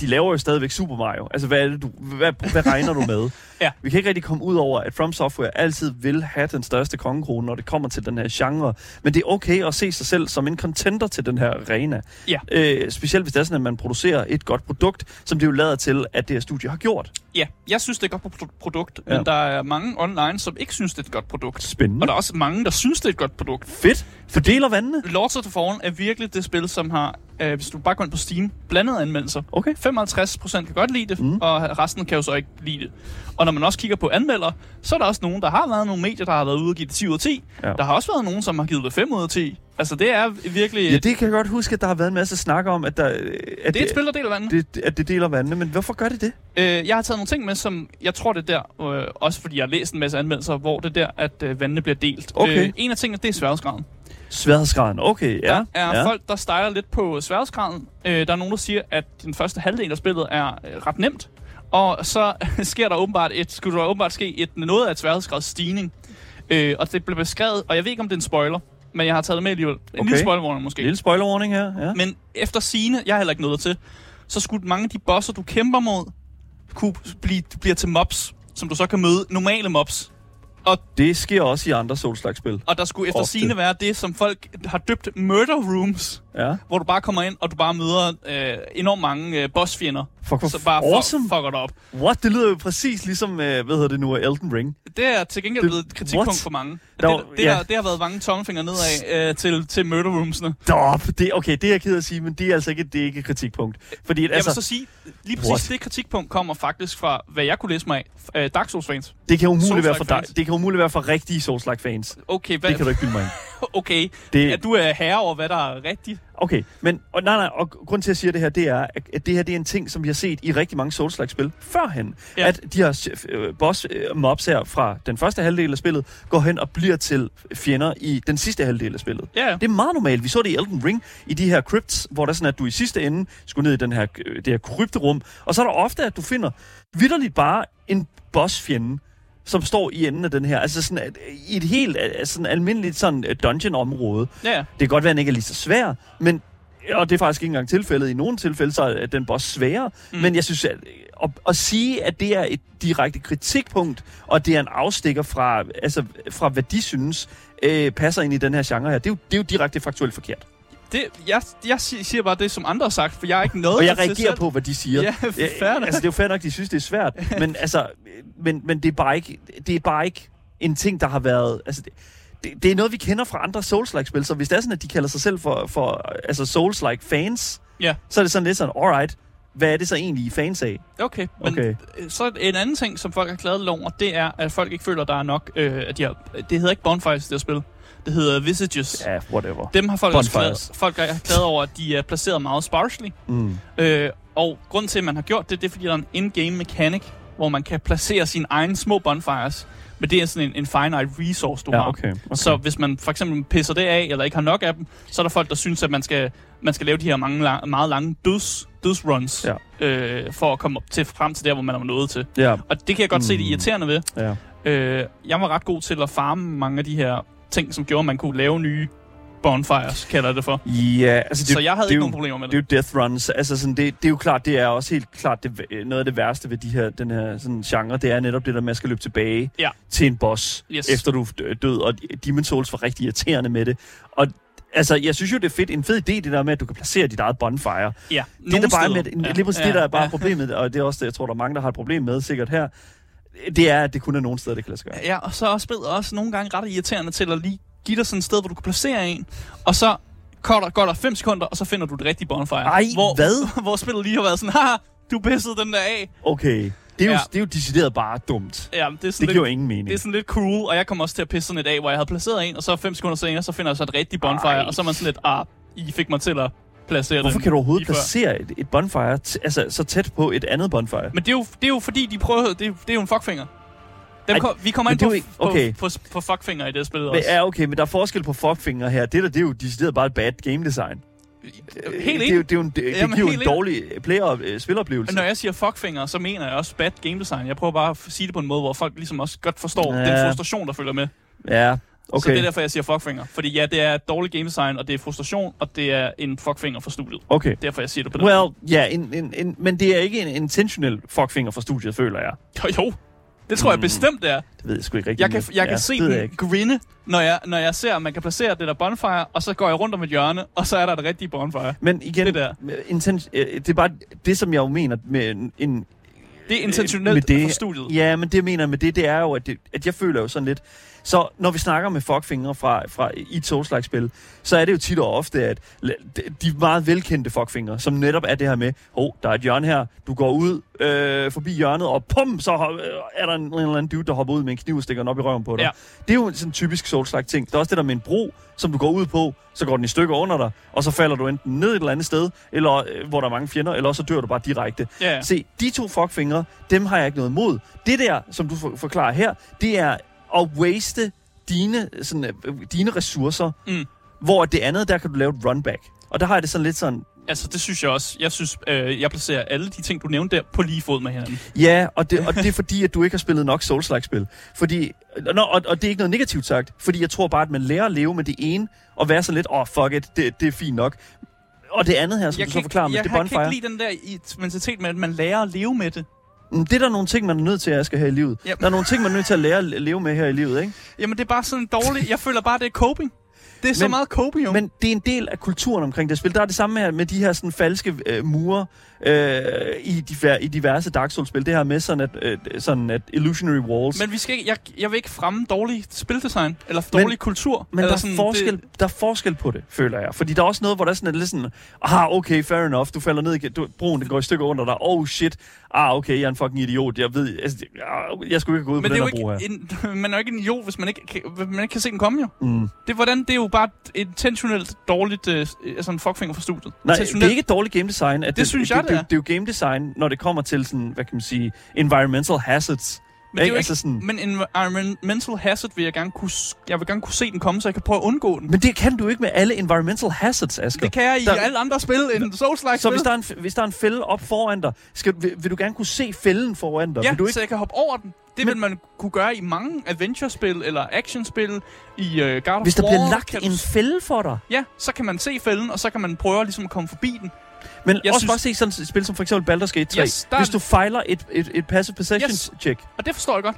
de laver jo stadigvæk Super Mario. Altså, hvad, er det, du, hvad, hvad regner du med? Ja. Vi kan ikke rigtig komme ud over, at From Software altid vil have den største kongekrone, når det kommer til den her genre. Men det er okay at se sig selv som en contender til den her arena. Ja. Øh, specielt hvis det er sådan, at man producerer et godt produkt, som det jo lader til, at det her studie har gjort. Ja, jeg synes, det er et godt pro- produkt, Ja. men der er mange online, som ikke synes, det er et godt produkt. Spændende. Og der er også mange, der synes, det er et godt produkt. Fedt. Fordeler vandene. Lords of the Fallen er virkelig det spil, som har, øh, hvis du bare går ind på Steam, blandede anmeldelser. Okay. 55% kan godt lide det, Mm. og resten kan jo så ikke lide det. Og når man også kigger på anmeldere, så er der også nogen, der har været nogle medier, der har været ude og give det 10 ud af 10. Ja. Der har også været nogen, som har givet det 5 ud af 10. Altså det er virkelig... Ja, det kan jeg godt huske, at der har været en masse snak om, at, der, at, det er et spil, der deler vandet. det, at det deler vandene. Men hvorfor gør det det? Øh, jeg har taget nogle ting med, som jeg tror, det er der, øh, også fordi jeg har læst en masse anmeldelser, hvor det er der, at øh, vandene bliver delt. Okay. Øh, en af tingene, det er sværhedsgraden. Sværhedsgraden. Okay, ja. Der er ja. folk, der stejler lidt på sværhedsgraden. Øh, der er nogen, der siger, at den første halvdel af spillet er øh, ret nemt. Og så sker der åbenbart et, skulle der åbenbart ske et, noget af et sværhedsgrads stigning. Øh, og det blev beskrevet, og jeg ved ikke, om det er en spoiler, men jeg har taget det med alligevel. En Okay. lille spoilerwarning måske. Lille spoiler warning her. Ja. Men efter sine, jeg har heller ikke noget til, så skulle mange af de bosser, du kæmper mod, kunne blive, bliver til mobs, som du så kan møde normale mobs. Det sker også i andre Souls-like spil. Og der skulle efter sine være det, som folk har døbt murder rooms. Ja. hvor du bare kommer ind, og du bare møder øh, enormt mange øh, bossfjender, Fuck, hvor så bare awesome. fuck, fucker dig op. What? Det lyder jo præcis ligesom, øh, hvad hedder det nu, Elden Ring. Det er til gengæld Det- blevet et kritikpunkt what? for mange. Der Det, det, ja. har, det har været mange tommelfingre nedad øh, til, til murder roomsene. Stop! Det, okay, det er jeg ked af at sige, men det er altså ikke, det er ikke et kritikpunkt. Fordi Jeg altså, vil så sige, lige præcis What? det kritikpunkt kommer faktisk fra, hvad jeg kunne læse mig af, øh, Dark Souls-fans. det kan umuligt være for dig. fans. Det kan umuligt være for rigtige Souls-like fans. Okay, hvad, Det kan du ikke bilde mig ind. okay. Det- at du er herre over, hvad der er rigtigt. Okay, men og nej, nej, og grund til, at jeg siger det her, det er, at det her det er en ting, som vi har set i rigtig mange Souls-like-spil førhen. Ja. At de her øh, boss-mobs her fra den første halvdel af spillet, går hen og bliver til fjender i den sidste halvdel af spillet. Ja. Det er meget normalt. Vi så det i Elden Ring, i de her crypts, hvor der er sådan, at du i sidste ende skulle ned i den her, øh, det her krypterum, og så er der ofte, at du finder vidderligt bare en bossfjende, som står i enden af den her. Altså sådan at, i et helt øh, sådan almindeligt sådan øh, dungeon-område. Ja, ja. Det kan godt være, at den ikke er lige så svær, men og det er faktisk ikke engang tilfældet. I nogle tilfælde, så er den boss sværere. Mm. Men jeg synes, at, at, at sige, at det er et direkte kritikpunkt, og det er en afstikker fra, altså, fra hvad de synes, øh, passer ind i den her genre her, det er jo, det er jo direkte faktuelt forkert. Det, jeg, jeg si- siger bare det, som andre har sagt, for jeg er ikke noget Og jeg reagerer selv. på, hvad de siger. Ja, fair nok. altså, det er jo fair nok, de synes, det er svært. men, altså, men, men det, er bare ikke, det er bare ikke en ting, der har været... Altså, det, det, det er noget, vi kender fra andre Souls-like-spil, så hvis det er sådan, at de kalder sig selv for, for altså Souls-like fans, Ja, så er det sådan lidt sådan, alright, hvad er det så egentlig, I fans af? okay. Men Okay. okay. så en anden ting, som folk har klaget over, det er, at folk ikke føler, der er nok... Øh, at de har, det hedder ikke bonfires, det her spil. Det hedder visages. Ja, whatever. Dem har folk også klaget, folk har klaget over, at de er placeret meget sparsely. Mm. Øh, og grunden til, at man har gjort det, det er, fordi der er en in-game mechanic, hvor man kan placere sine egne små bonfires. Men det er sådan en, en finite resource, du Ja, har. okay, okay. Så hvis man for eksempel pisser det af, eller ikke har nok af dem, så er der folk, der synes, at man skal, man skal lave de her mange, lang, meget lange døds, dødsruns, Ja. øh, for at komme op til, frem til der, hvor man er nået til. Ja, Og det kan jeg godt mm. se det Mm. irriterende ved. ja. Øh, jeg var ret god til at farme mange af de her ting, som gjorde, at man kunne lave nye bonfires, kalder det for. Ja, altså det, så jeg havde det er ikke jo- nogen problemer med Det er det. jo death runs. Altså sådan, det, det er jo klart, det er også helt klart det, noget af det værste ved de her, den her sådan, genre. Det er netop det der med at skal løbe tilbage Ja. til en boss, Yes. efter du er død. Og Demon Souls var rigtig irriterende med det. Og altså, jeg synes jo, det er fedt. En fed idé, det der med, at du kan placere dit eget bonfire. Ja, Det er der bare med, ja. ja. lige præcis det, der er bare problemet, og det er også det, jeg tror, der er mange, der har et problem med, sikkert her. Det er, at det kun er nogle steder, det kan lade sig gøre. Ja, og så er spillet også nogle gange ret irriterende til at lige give dig sådan et sted, hvor du kan placere en, og så går der, går der 5 sekunder, og så finder du det rigtige bonfire. Ej, hvor, hvad? hvor spillet lige har været sådan, haha, du pissede den der af. Okay. Det er, jo, Ja. det er jo decideret bare dumt. Ja, det er sådan Det lidt, giver jo ingen mening. det er sådan lidt cruel, og jeg kom også til at pisse sådan et af, hvor jeg havde placeret en, og så 5 sekunder senere, så finder jeg så et rigtigt bonfire, Ej. og så er man sådan lidt, ah, I fik mig til at placere Hvorfor den kan du overhovedet placere et, et bonfire t- altså, så tæt på et andet bonfire? Men det er, jo, det er jo fordi, de prøvede, det er, det er jo en fuckfinger. Dem Ej, kom, vi kommer men ind det er på, ikke- okay. på, på, på fuckfinger i det spil Men, også. ja, okay, men der er forskel på fuckfinger her. Det der, det er jo decideret bare et bad game design. Helt det, er enig. jo, det, er jo en, det, det Jamen, giver jo en dårlig player, øh, spiloplevelse. Når jeg siger fuckfinger, så mener jeg også bad game design. Jeg prøver bare at sige det på en måde, hvor folk ligesom også godt forstår Ja. den frustration, der følger med. Ja, Okay. Så det er derfor, jeg siger fuckfinger. Fordi ja, det er dårlig game design, og det er frustration, og det er en fuckfinger for studiet. Okay. Derfor jeg siger det på den. Well, ja, en, en, en, men det er ikke en intentional fuckfinger for studiet, føler jeg. Jo, jo. Det tror jeg Mm. bestemt, det er. Det ved jeg sgu ikke rigtigt. Jeg kan, jeg kan ja, se ved jeg den ikke. grinde, når jeg, når jeg ser, at man kan placere det der bonfire, og så går jeg rundt om et hjørne, og så er der det rigtige bonfire. Men igen, Det der. Inten, øh, det er bare det, som jeg jo mener med en... Det er øh, intentionelt med det, for studiet. Ja, men det jeg mener med det, det er jo, at, det, at jeg føler jo sådan lidt... Så når vi snakker med fuckfingre fra, fra i et Souls-like-spil, så er det jo tit og ofte, at de- meget velkendte fuckfingre, som netop er det her med, hov, oh, der er et hjørne her, du går ud øh, forbi hjørnet, og pum, så hop- øh, er der en, en eller anden dude, der hopper ud med en kniv og stikker den op i røven på dig. Ja. Det er jo sådan en typisk Souls-like ting. Der er også det der med en bro, som du går ud på, så går den i stykker under dig, og så falder du enten ned et eller andet sted, eller øh, hvor der er mange fjender, eller også så dør du bare direkte. Ja, ja. Se, de to fuckfingre, dem har jeg ikke noget imod. Det der, som du for- forklarer her, det er at waste dine, sådan, øh, dine ressourcer, Mm. hvor det andet, der kan du lave et runback. Og der har jeg det sådan lidt sådan, Altså, det synes jeg også. Jeg synes, øh, jeg placerer alle de ting, du nævnte der, på lige fod med hinanden. ja, og det, og det er fordi, at du ikke har spillet nok Souls-like-spil. Fordi, nå, og, og det er ikke noget negativt sagt, fordi jeg tror bare, at man lærer at leve med det ene, og være sådan lidt, åh, oh, fuck it, det, det er fint nok. Og det andet her, som jeg du så kan, forklarer ikke, med jeg det kan bonfire, ikke lide den der mentalitet med, at man lærer at leve med det. mm, det er der nogle ting, man er nødt til, at jeg skal have i livet. Jamen. Der er nogle ting, man er nødt til at lære at leve med her i livet, ikke? Jamen, det er bare sådan dårligt. Jeg føler bare, det er coping. Det er så Men- meget copium. Men det er en del af kulturen omkring det spil. Der er det samme her med de her sådan falske øh, mure øh, i, diver, i diverse Dark Souls-spil. Det her med sådan at, øh, sådan at illusionary walls. Men vi skal ikke, jeg, jeg vil ikke fremme dårlig spildesign, eller dårlig Men- kultur. Men eller der er, sådan, forskel, Det, der er forskel på det, føler jeg. Fordi der er også noget, hvor der er sådan, lidt sådan, ah, okay, fair enough, du falder ned igen, du, broen den går i stykker under dig, oh shit, ah, okay, jeg er en fucking idiot, jeg ved, altså, jeg, jeg skulle ikke gå ud men på det den her bro her. en, man er jo ikke en idiot, hvis man ikke, kan, man ikke kan se den komme jo. Mm. Det, hvordan, det er jo bare intentionelt dårligt øh, sådan fuckfinger for studiet. Nej, det er ikke dårligt game design. At Det synes jeg, det, det det, er. det, er jo game design, når det kommer til sådan, hvad kan man sige, environmental hazards. Men, det er Ikke? jo Altså ikke, sådan- men environmental hazard vil jeg gerne kunne, jeg vil gerne kunne se den komme, så jeg kan prøve at undgå den. Men det kan du ikke med alle environmental hazards, Asger. Det kan jeg i Der- alle andre spil end Souls-like Så hvis der, er en, hvis der er en fælde op foran dig, skal, vil, vil du gerne kunne se fælden foran dig? Ja, vil du ikke? så jeg kan hoppe over den. Det Men- vil man kunne gøre i mange adventure-spil eller action-spil i uh, God Hvis der War. bliver lagt du en fælde for dig. Ja, så kan man se fælden, og så kan man prøve ligesom at komme forbi den. Men Jeg også synes- bare se sådan et spil som for eksempel Baldur's Gate 3. Yes, der er- hvis du fejler et, et, et passive possession Yes. check. Og det forstår jeg godt.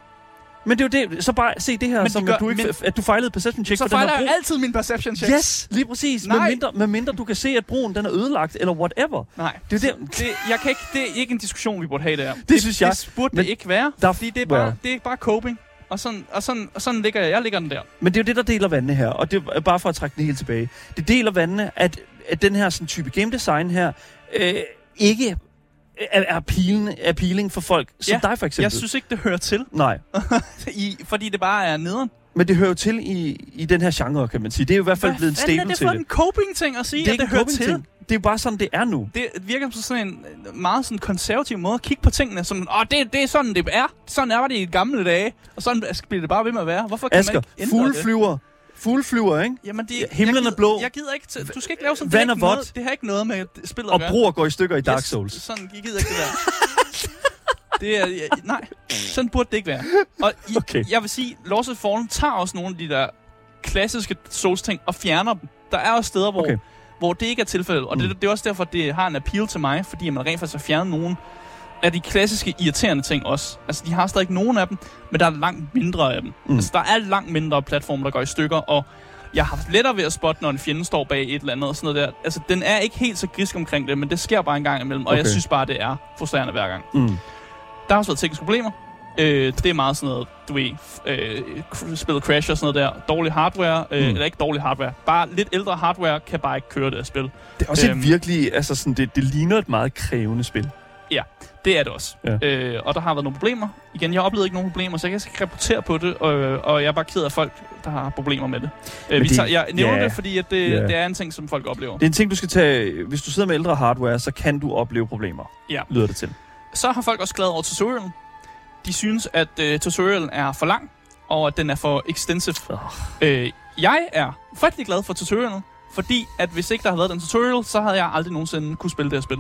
Men det er jo det. Så bare se det her, Men som det gør- at, du ikke, men- at du fejlede perception check Så fejler jeg altid min perception check. Yes, lige præcis. Med Nej. mindre, med mindre du kan se, at broen den er ødelagt, eller whatever. Nej, Det er det. det, jeg kan ikke, det er ikke en diskussion, vi burde have der. Det synes jeg. Det burde Men det ikke være, der- fordi det er bare, det er bare coping. Og sådan, og sådan, og sådan ligger jeg. Jeg ligger den der. Men det er jo det, der deler vandene her, og det er bare for at trække den helt tilbage. Det deler vandene, at, at den her sådan, type game design her, øh, ikke er, er appealing, appealing for folk som Ja, dig for eksempel. Jeg synes ikke, det hører til, Nej, i, fordi det bare er nederen. men det hører jo til i, i den her genre, kan man sige. Det er jo i hvert fald blevet en er staple det til for det. en coping-ting at sige, Det er at det hører til? Det er jo bare sådan, det er nu. Det virker som sådan en øh, meget sådan konservativ måde at kigge på tingene. Som, Åh, det, det er sådan, det er. Sådan er det i gamle dage. Og sådan bliver det bare ved med at være. Hvorfor kan Asger, man ikke ændre fugle det? Flyver. Fugle flyver, ikke? Jamen, det, himlen jeg er gider, blå. Jeg gider ikke... Du skal ikke lave sådan... Vand er vådt. det har ikke noget med spillet Og at gøre. broer går i stykker i Dark Yes, Souls. Sådan, jeg gider ikke det der. det er... Ja, nej, sådan burde det ikke være. Og i, Okay. jeg vil sige, Lost of Fallen tager også nogle af de der klassiske Souls-ting og fjerner dem. Der er også steder, hvor, okay. hvor det ikke er tilfældet. Og mm. det, det er også derfor, det har en appeal til mig, fordi man rent faktisk har fjernet nogle af de klassiske irriterende ting også. Altså, de har stadig nogle af dem, men der er langt mindre af dem. Mm. Altså, der er langt mindre platforme, der går i stykker, og jeg har haft lettere ved at spotte, når en fjende står bag et eller andet og sådan noget der. Altså, den er ikke helt så grisk omkring det, men det sker bare en gang imellem, og Okay. jeg synes bare, det er frustrerende hver gang. Mm. Der har også været tekniske problemer. Øh, det er meget sådan noget, du ved, øh, spillet Crash og sådan noget der. Dårlig hardware, øh, mm. eller ikke dårlig hardware, bare lidt ældre hardware kan bare ikke køre det her spil. Det er også Øhm. et virkelig, altså sådan, det, det ligner et meget krævende spil. Det er det også. Ja. Øh, og der har været nogle problemer. Igen, jeg oplevede ikke nogen problemer, så jeg kan ikke rapportere på det, og, og jeg er bare ked af folk, der har problemer med det. Øh, vi det- tager, jeg nævner ja. det, fordi at det, Ja. det er en ting, som folk oplever. Det er en ting, du skal tage... Hvis du sidder med ældre hardware, så kan du opleve problemer. Ja. Lyder det til. Så har folk også klaget over tutorialen. De synes, at øh, tutorialen er for lang, og at den er for extensive. Oh. Øh, jeg er frygtelig glad for tutorialen, fordi at hvis ikke der havde været den tutorial, så havde jeg aldrig nogensinde kunne spille det her spil.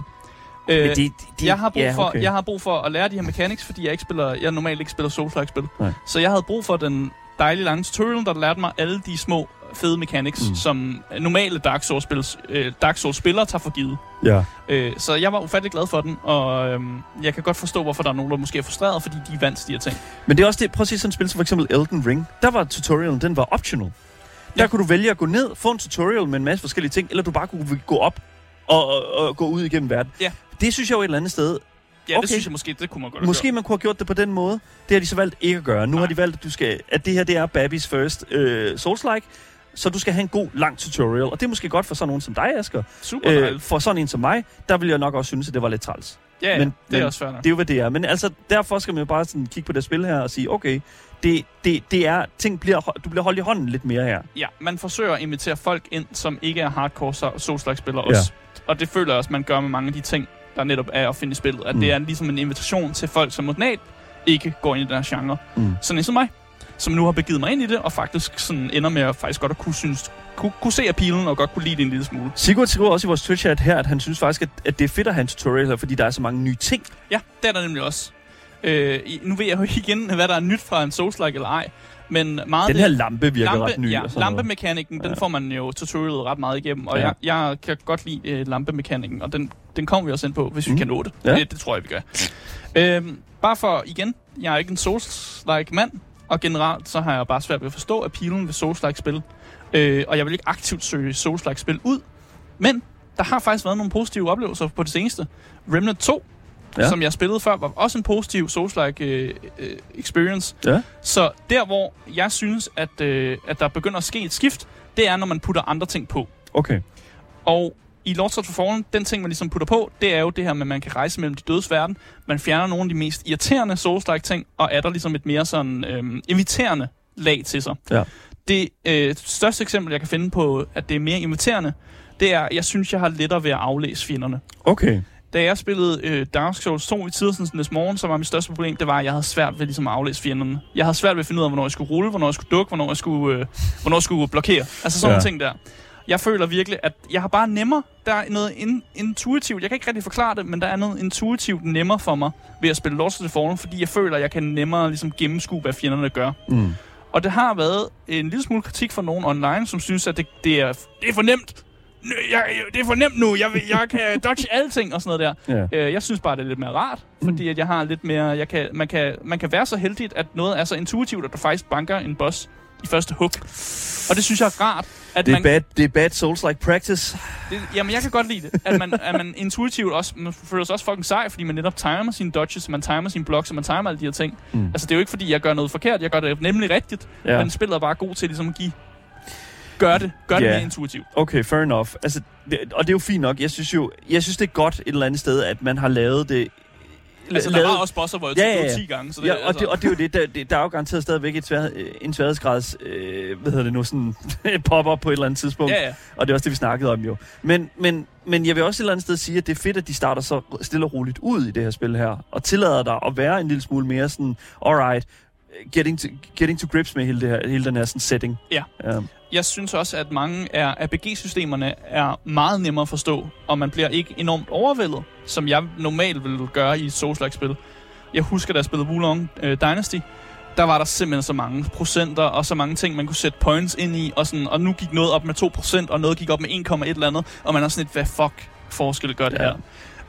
Øh, det, det, jeg har brug ja, for okay. jeg har brug for at lære de her mechanics, fordi jeg ikke spiller jeg normalt ikke spiller Souls-like spil. Nej. Så jeg havde brug for den dejlige lange tutorial, der lærte mig alle de små fede mechanics, Mm. som normale Dark Souls spillers, øh, Dark Souls spillere tager for givet. Ja. Øh, så jeg var ufattelig glad for den, og øhm, jeg kan godt forstå, hvorfor der er nogen, der måske er frustreret, fordi de er vant til de her ting. Men det er også det, prøv at se sådan et spil som for eksempel Elden Ring. Der var tutorialen, den var optional. Der Ja. kunne du vælge at gå ned, få en tutorial med en masse forskellige ting, eller du bare kunne gå op og, og, og gå ud igennem verden. Ja. Det synes jeg jo et eller andet sted. Ja, okay. Det synes jeg måske, det kunne man godt Måske gjort. man kunne have gjort det på den måde. Det har de så valgt ikke at gøre. Nu Nej. har de valgt, at, du skal, at det her det er Babys first øh, Souls-like. Så du skal have en god, lang tutorial. Og det er måske godt for sådan nogen som dig, Asger. Super Øh, for sådan en som mig, der vil jeg nok også synes, at det var lidt træls. Ja, ja, men- det er men også fair nok. Det er jo, hvad det er. Men altså, derfor skal man jo bare sådan kigge på det spil her og sige, okay, det, det, det er, ting bliver, du bliver holdt i hånden lidt mere her. Ja, man forsøger at invitere folk ind, som ikke er hardcore so- Souls-like-spillere også. Og det føler jeg også, man gør med mange af de ting, der netop er at finde i spillet. At Mm. det er ligesom en invitation til folk, som normalt ikke går ind i den her genre. Mm. Sådan en som mig, som nu har begivet mig ind i det, og faktisk sådan ender med at faktisk godt at kunne, synes, kunne, kunne se appealen og godt kunne lide det en lille smule. Sigurd skriver også i vores Twitch-chat her, at han synes faktisk, at, at det er fedt at have en tutorial fordi der er så mange nye ting. Ja, det er der nemlig også. Øh, nu ved jeg jo igen, hvad der er nyt fra en Souls-like eller ej. Men meget Den her det, lampe virker lampe, ret ny. ja, lampemekanikken, den Ja. får man jo tutorialet ret meget igennem. Og Ja. jeg, jeg kan godt lide øh, lampemekanikken, og den, den kommer vi også ind på, hvis mm. Mm. vi kan nå det. Ja. det. Det tror jeg, vi gør. Øhm, bare for, igen, jeg er ikke en Souls-like mand, og generelt så har jeg bare svært ved at forstå appealen ved Souls-like spil. Øh, og jeg vil ikke aktivt søge Souls-like-spil ud. Men der har faktisk været nogle positive oplevelser på det seneste. Remnant 2, Ja. som jeg spillede før, var også en positiv Souls-like øh, øh, experience. Ja. Så der, hvor jeg synes, at, øh, at der begynder at ske et skift, det er, når man putter andre ting på. Okay. Og i Lords of the Fallen, den ting, man ligesom putter på, det er jo det her med, at man kan rejse mellem de dødes verden. Man fjerner nogle af de mest irriterende Souls-like ting, og er der ligesom et mere sådan øhm, inviterende lag til sig. Ja. Det øh, største eksempel, jeg kan finde på, at det er mere inviterende, det er, jeg synes, jeg har lettere ved at aflæse fjenderne. Okay. Da jeg spillede øh, Dark Souls 2 i Tidersens morgen, så var mit største problem, det var, at jeg havde svært ved ligesom at aflæse fjenderne. Jeg havde svært ved at finde ud af, hvornår jeg skulle rulle, hvornår jeg skulle dukke, hvornår jeg skulle, øh, hvornår jeg skulle blokere. Altså sådan Ja. nogle ting der. Jeg føler virkelig, at jeg har bare nemmere. Der er noget in- intuitivt. Jeg kan ikke rigtig forklare det, men der er noget intuitivt nemmere for mig ved at spille Lost of the Fallen, fordi jeg føler, at jeg kan nemmere ligesom gennemskue, hvad fjenderne gør. Mm. Og det har været en lille smule kritik fra nogen online, som synes, at det, det, er, det er for nemt. Jeg, det er for nemt nu. Jeg, jeg kan dodge alting og sådan noget der. Ja. Øh, jeg synes bare, det er lidt mere rart, fordi at jeg har lidt mere... Jeg kan, man, kan, man kan være så heldig, at noget er så intuitivt, at du faktisk banker en boss i første hug. Og det synes jeg er rart. At Det er man, bad, det er bad Souls-like practice. det, jamen, jeg kan godt lide det. At man, at man intuitivt også... Man føler sig også fucking sej, fordi man netop timer sine dodges, man timer sine blocks, og man timer alle de her ting. Mm. Altså, det er jo ikke, fordi jeg gør noget forkert. Jeg gør det nemlig rigtigt. Ja. Men spillet er bare god til ligesom at give... Gør det. Gør det Ja. mere intuitivt. Okay, fair enough. Altså, det, og det er jo fint nok. Jeg synes jo, jeg synes det er godt et eller andet sted, at man har lavet det... Altså, der lavet- var også bosser, hvor jeg Ja, ja, ja, ja. 10 gange. Så det, Ja, og, altså, det, og det er jo det, der, det, der er jo garanteret stadigvæk et svær, en sværhedsgrads, øh, hvad hedder det nu, sådan pop-up på et eller andet tidspunkt. Ja, ja. Og det er også det, vi snakkede om jo. Men, men, men jeg vil også et eller andet sted sige, at det er fedt, at de starter så stille og roligt ud i det her spil her, og tillader dig at være en lille smule mere sådan, alright, getting to, getting to grips med hele, det her, hele den her sådan setting. Ja. Um, Jeg synes også, at mange af RPG-systemerne er meget nemmere at forstå, og man bliver ikke enormt overvældet, som jeg normalt ville gøre i et Souls-like-spil. Jeg husker, da jeg spillede Wulong øh, Dynasty, der var der simpelthen så mange procenter og så mange ting, man kunne sætte points ind i, og, sådan, og nu gik noget op med 2%, og noget gik op med 1,1 eller andet, og man er sådan lidt, hvad fuck forskel gør det Ja. her?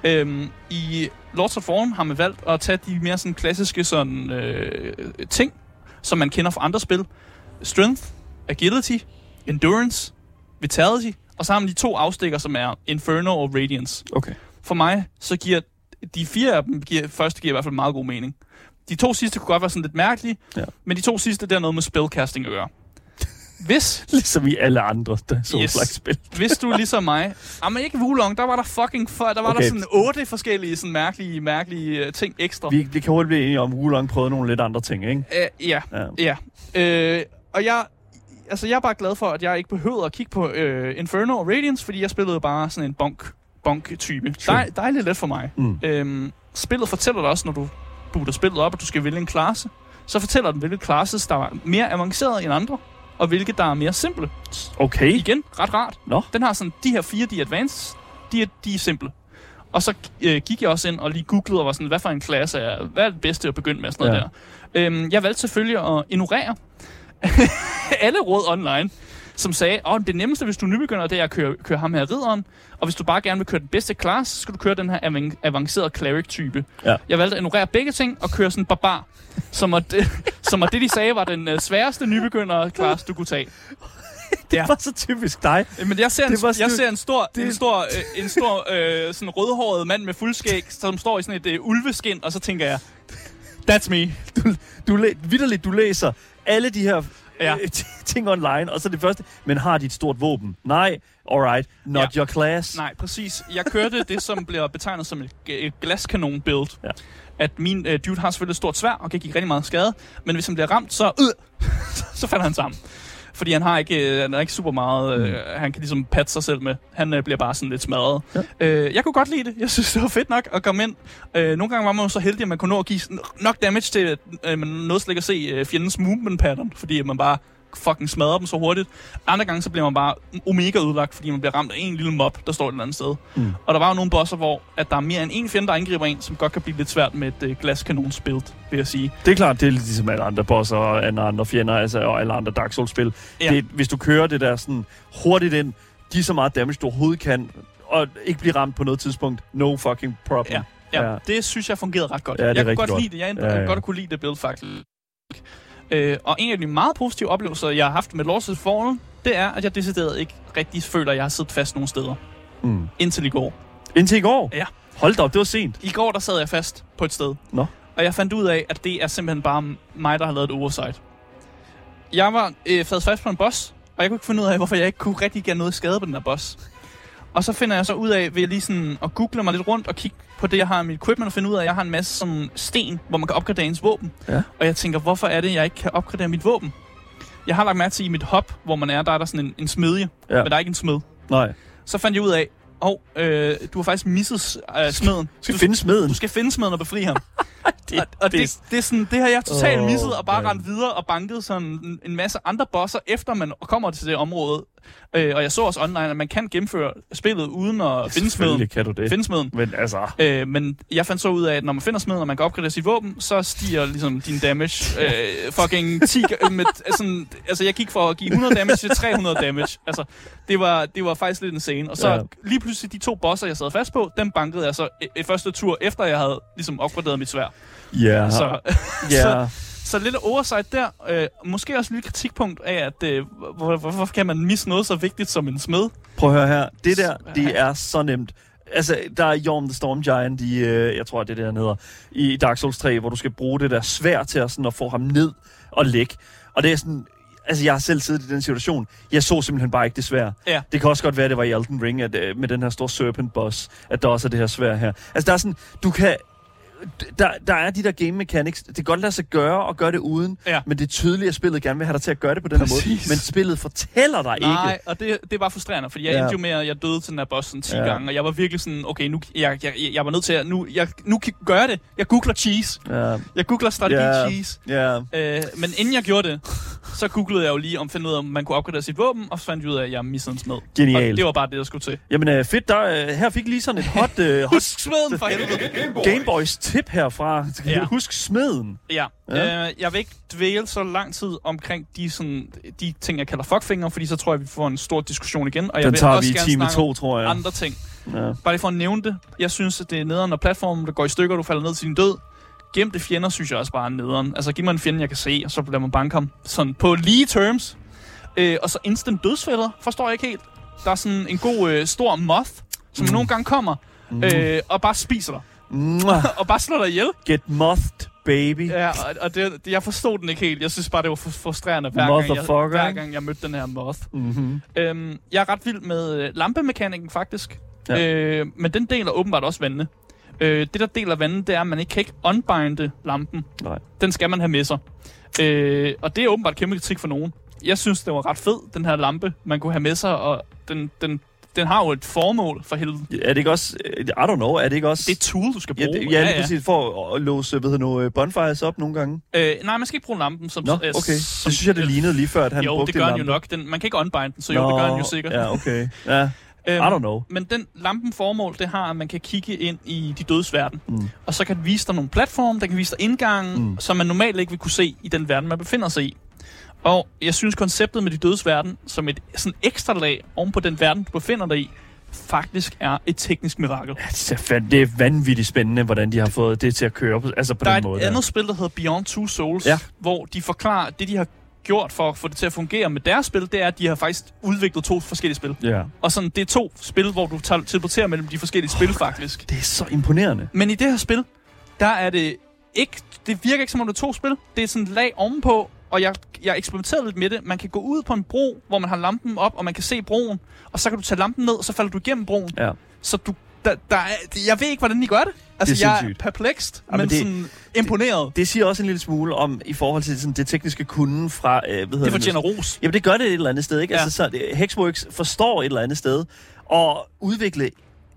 Øhm, I Lords of Fallen har man valgt at tage de mere sådan klassiske sådan, øh, ting, som man kender fra andre spil. Strength, Agility, Endurance, Vitality, og så har man de to afstikker, som er Inferno og Radiance. okay. For mig, så giver de fire af dem, giver, første giver i hvert fald meget god mening. De to sidste kunne godt være sådan lidt mærkelige, Ja. men de to sidste, det er noget med spellcasting at gøre. Hvis, Ligesom i alle andre der Souls-like spil. hvis du ligesom mig, jamen ikke Wulong, der var der fucking, for, der var Okay. der sådan otte forskellige sådan mærkelige, mærkelige øh, ting ekstra. Vi, vi kan hurtigt blive enige om, at Wulong prøvede nogle lidt andre ting, ikke? Øh, ja, Ja. ja. Øh, og jeg, altså jeg er bare glad for, at jeg ikke behøvede at kigge på øh, Inferno og Radiance, fordi jeg spillede bare sådan en bonk, bonk-type. Sure. Dej, dejligt let for mig. Mm. Øhm, spillet fortæller dig også, når du booter spillet op, at du skal vælge en klasse. Så fortæller den, hvilke classes, der er mere avancerede end andre, og hvilke, der er mere simple. Okay. Igen, ret rart. Nå. Den har sådan, de her fire, de er advanced, de er, de er simple. Og så øh, gik jeg også ind og lige googlede og var sådan, hvad for en klasse er, hvad er det bedste at begynde med, sådan noget Ja. der. Øhm, jeg valgte selvfølgelig at ignorere alle råd online, som sagde, at det nemmeste, hvis du er nybegynder, det er at køre, køre ham her ridderen, og hvis du bare gerne vil køre den bedste class, så skal du køre den her avan- avancerede cleric-type. Ja. Jeg valgte at ignorere begge ting og køre sådan en barbar, som var det, som var det de sagde var den øh, sværeste nybegynder-class, du kunne tage. Det var så typisk dig. Øh, Men jeg ser en, var jeg ser en stor, det- en stor, øh, en stor øh, sådan rødhåret mand med fuldskæg, som står i sådan et øh, ulveskin, og så tænker jeg, that's me. Du læ- vidderligt, du læser alle de her Ja. øh, ting online, og så det første, men har de et stort våben? Nej, alright, not Ja. your class. Nej, præcis. Jeg kørte det, som bliver betegnet som et, et glaskanon-build. Ja. At min øh, dude har selvfølgelig et stort svær, og kan give rigtig meget skade, men hvis han bliver ramt, så, øh, så falder han sammen. Fordi han har ikke, øh, han er ikke super meget, øh, han kan ligesom patte sig selv med. Han øh, bliver bare sådan lidt smadret. Ja. Øh, jeg kunne godt lide det. Jeg synes, det var fedt nok at komme ind. Øh, nogle gange var man jo så heldig, at man kunne nå at give nok damage til, at øh, man nåede slet ikke at se øh, fjendens movement pattern, fordi man bare fucking smadrer dem så hurtigt. Andre gange så bliver man bare omega udlagt, fordi man bliver ramt af en lille mob, der står et eller andet sted. Mm. Og der var jo nogle bosser, hvor at der er mere end en fjende, der angriber en, som godt kan blive lidt svært med et øh, glaskanonsbuild, vil jeg sige. Det er klart, det er ligesom alle andre bosser og alle andre fjender, altså, og alle andre Dark Souls-spil. Ja. Det, hvis du kører det der sådan hurtigt ind, giv så meget damage, du overhovedet kan, og ikke blive ramt på noget tidspunkt, no fucking problem. Ja. Ja, Ja. det synes jeg fungerede ret godt. Ja, det er jeg kunne godt, godt. lide det. Jeg Ja, ja. godt kunne lide det build, faktisk. Øh, og en af de meget positive oplevelser, jeg har haft med Lords of Fallen, det er, at jeg decideret ikke rigtig føler, at jeg har siddet fast nogen steder. Mm. Indtil i går. Indtil i går? Ja. Hold da op, det var sent. I går, der sad jeg fast på et sted. Nå. Og jeg fandt ud af, at det er simpelthen bare mig, der har lavet et oversight. Jeg var øh, fast fast på en boss, og jeg kunne ikke finde ud af, hvorfor jeg ikke kunne rigtig gøre noget skade på den der boss. Og så finder jeg så ud af, ved lige sådan at google mig lidt rundt og kigge på det, jeg har i mit equipment, og finde ud af, at jeg har en masse sådan sten, hvor man kan opgradere ens våben. Ja. Og jeg tænker, hvorfor er det, jeg ikke kan opgradere mit våben? Jeg har lagt mærke til, i mit hop, hvor man er, der er der sådan en, en smedje, Ja. men der er ikke en smed. Nej. Så fandt jeg ud af, og øh, du har faktisk misset øh, smeden. Du skal finde smeden. Du skal finde smeden og befri ham. det, og, og det, det, det, er sådan, det har jeg totalt Åh, misset, og bare rendt videre og banket sådan en, en masse andre bosser, efter man kommer til det område. Øh, og jeg så også online, at man kan gennemføre spillet uden at finde smeden. Kan du det. Finde smeden. Men altså... Øh, men jeg fandt så ud af, at når man finder smeden, og man kan opgradere sit våben, så stiger ligesom din damage øh, fucking 10 ga- med, sådan, Altså, jeg gik for at give 100 damage til 300 damage. Altså, det var, det var faktisk lidt insane. Og så Ja. lige pludselig de to bosser, jeg sad fast på, dem bankede jeg så i, i første tur, efter jeg havde ligesom opgraderet mit svær. Ja. Så, Ja. så, så lidt oversight der. Øh, måske også et lille kritikpunkt af, at øh, hvor, hvor, hvorfor kan man misse noget så vigtigt som en smed? Prøv at høre her. Det der, det er så nemt. Altså, der er Jorm the Storm Giant i, øh, jeg tror, det er det, han hedder, i Dark Souls 3, hvor du skal bruge det der svær til at, sådan, at få ham ned og lægge. Og det er sådan, altså jeg har selv siddet i den situation. Jeg så simpelthen bare ikke det svær. Ja. Det kan også godt være, det var i Elden Ring, at, øh, med den her store serpent boss, at der også er det her svær her. Altså der er sådan, du kan, der, der er de der game mechanics. Det kan godt lade sig gøre og gøre det uden, Ja. men det er tydeligt, at spillet gerne vil have dig til at gøre det på den her måde. Præcis. Men spillet fortæller dig Nej, ikke. og det, det var frustrerende, fordi jeg Ja. endte jo med, at jeg døde til den her boss sådan 10 Ja. gange, og jeg var virkelig sådan, okay, nu, jeg, jeg, jeg var nødt til at, nu, jeg, nu gør jeg det. Jeg googler cheese. Ja, Jeg googler strategi Ja. cheese. ja. Øh, men inden jeg gjorde det, så googlede jeg jo lige om finde ud af, om man kunne opgradere sit våben, og så fandt jeg ud af, at jeg missede en smed. Genialt. Og det var bare det, der skulle til. Jamen øh, fedt, der, øh, her fik lige sådan et hot, øh, hot Husk smeden for helvede! Gameboys tip herfra. Ja. Husk smeden. Ja, Ja. Øh, jeg vil ikke dvæle så lang tid omkring de, sådan, de ting, jeg kalder fuckfinger, fordi så tror jeg, vi får en stor diskussion igen. Og jeg Den vil tager også vi i time snakke 2, om tror jeg. andre ting. Ja. Bare lige for at nævne det. Jeg synes, at det er nederen, når platformen der går i stykker, du falder ned til din død. Gemte fjender, synes jeg også bare er nederen. Altså, giv mig en fjende, jeg kan se, og så lader man banke ham. Sådan på lige terms. Øh, og så instant dødsfælder, forstår jeg ikke helt. Der er sådan en god øh, stor moth, som mm. nogle gange kommer, Mm. øh, og bare spiser dig. Og bare slår dig ihjel. Get mothed, baby. Ja, og, og det, det, jeg forstod den ikke helt. Jeg synes bare, det var frustrerende, hver gang, jeg, hver gang jeg mødte den her moth. Mm-hmm. Øhm, jeg er ret vild med øh, lampemekanikken, faktisk. Ja. Øh, men den deler åbenbart også vandene. Øh, det, der deler vandene, det er, at man ikke kan ikke unbinde lampen. Nej. Den skal man have med sig. Øh, og det er åbenbart kæmpe kritik for nogen. Jeg synes, det var ret fed, den her lampe, man kunne have med sig, og den, den, den har jo et formål for helvede. Er det ikke også... øh, I don't know, er det ikke også... Det er et tool, du skal Ja, bruge. det, ja, ja, præcis. For at låse, hedder nu, bonfires op nogle gange. Øh, nej, man skal ikke bruge lampen. Som, Nå, øh, okay. Som, Det synes jeg, det lignede lige før, at han jo, brugte det gør en han jo nok. Den, man kan ikke unbinde den, så jo, det gør han jo sikkert. Ja, okay. Ja, Øhm, I don't know. Men den lampen formål, det har, at man kan kigge ind i de dødes verden. Mm. Og så kan den vise dig nogle platforme, der kan vise dig indgangen, mm. som man normalt ikke vil kunne se i den verden, man befinder sig i. Og jeg synes, konceptet med de dødes verden, som et sådan ekstra lag oven på den verden, du befinder dig i, faktisk er et teknisk mirakel. Det er, fand, det er vanvittigt spændende, hvordan de har fået det til at køre på, altså på Der er den et måde. andet spil, der hedder Beyond Two Souls, Ja. hvor de forklarer, det de har gjort for at få det til at fungere med deres spil, det er, at de har faktisk udviklet to forskellige spil. Ja. Og sådan, det er to spil, hvor du teleporterer mellem de forskellige spil, faktisk. Det er så imponerende. Men i det her spil, der er det ikke... Det virker ikke som om det er to spil. Det er sådan et lag ovenpå, og jeg, jeg eksperimenterede lidt med det. Man kan gå ud på en bro, hvor man har lampen op, og man kan se broen, og så kan du tage lampen ned, og så falder du igennem broen. Ja. Så du... Der, der er, jeg ved ikke, hvordan de gør det. Altså, Det er jeg er sindssygt. perplekst, Ja, men men det- sådan imponeret. Det siger også en lille smule om, i forhold til sådan, det tekniske kunden fra... Øh, hvad Det fortjener nu? ros. Jamen, det gør det et eller andet sted, ikke? Ja. Ja. Altså, så, det- Hexworks forstår et eller andet sted at udvikle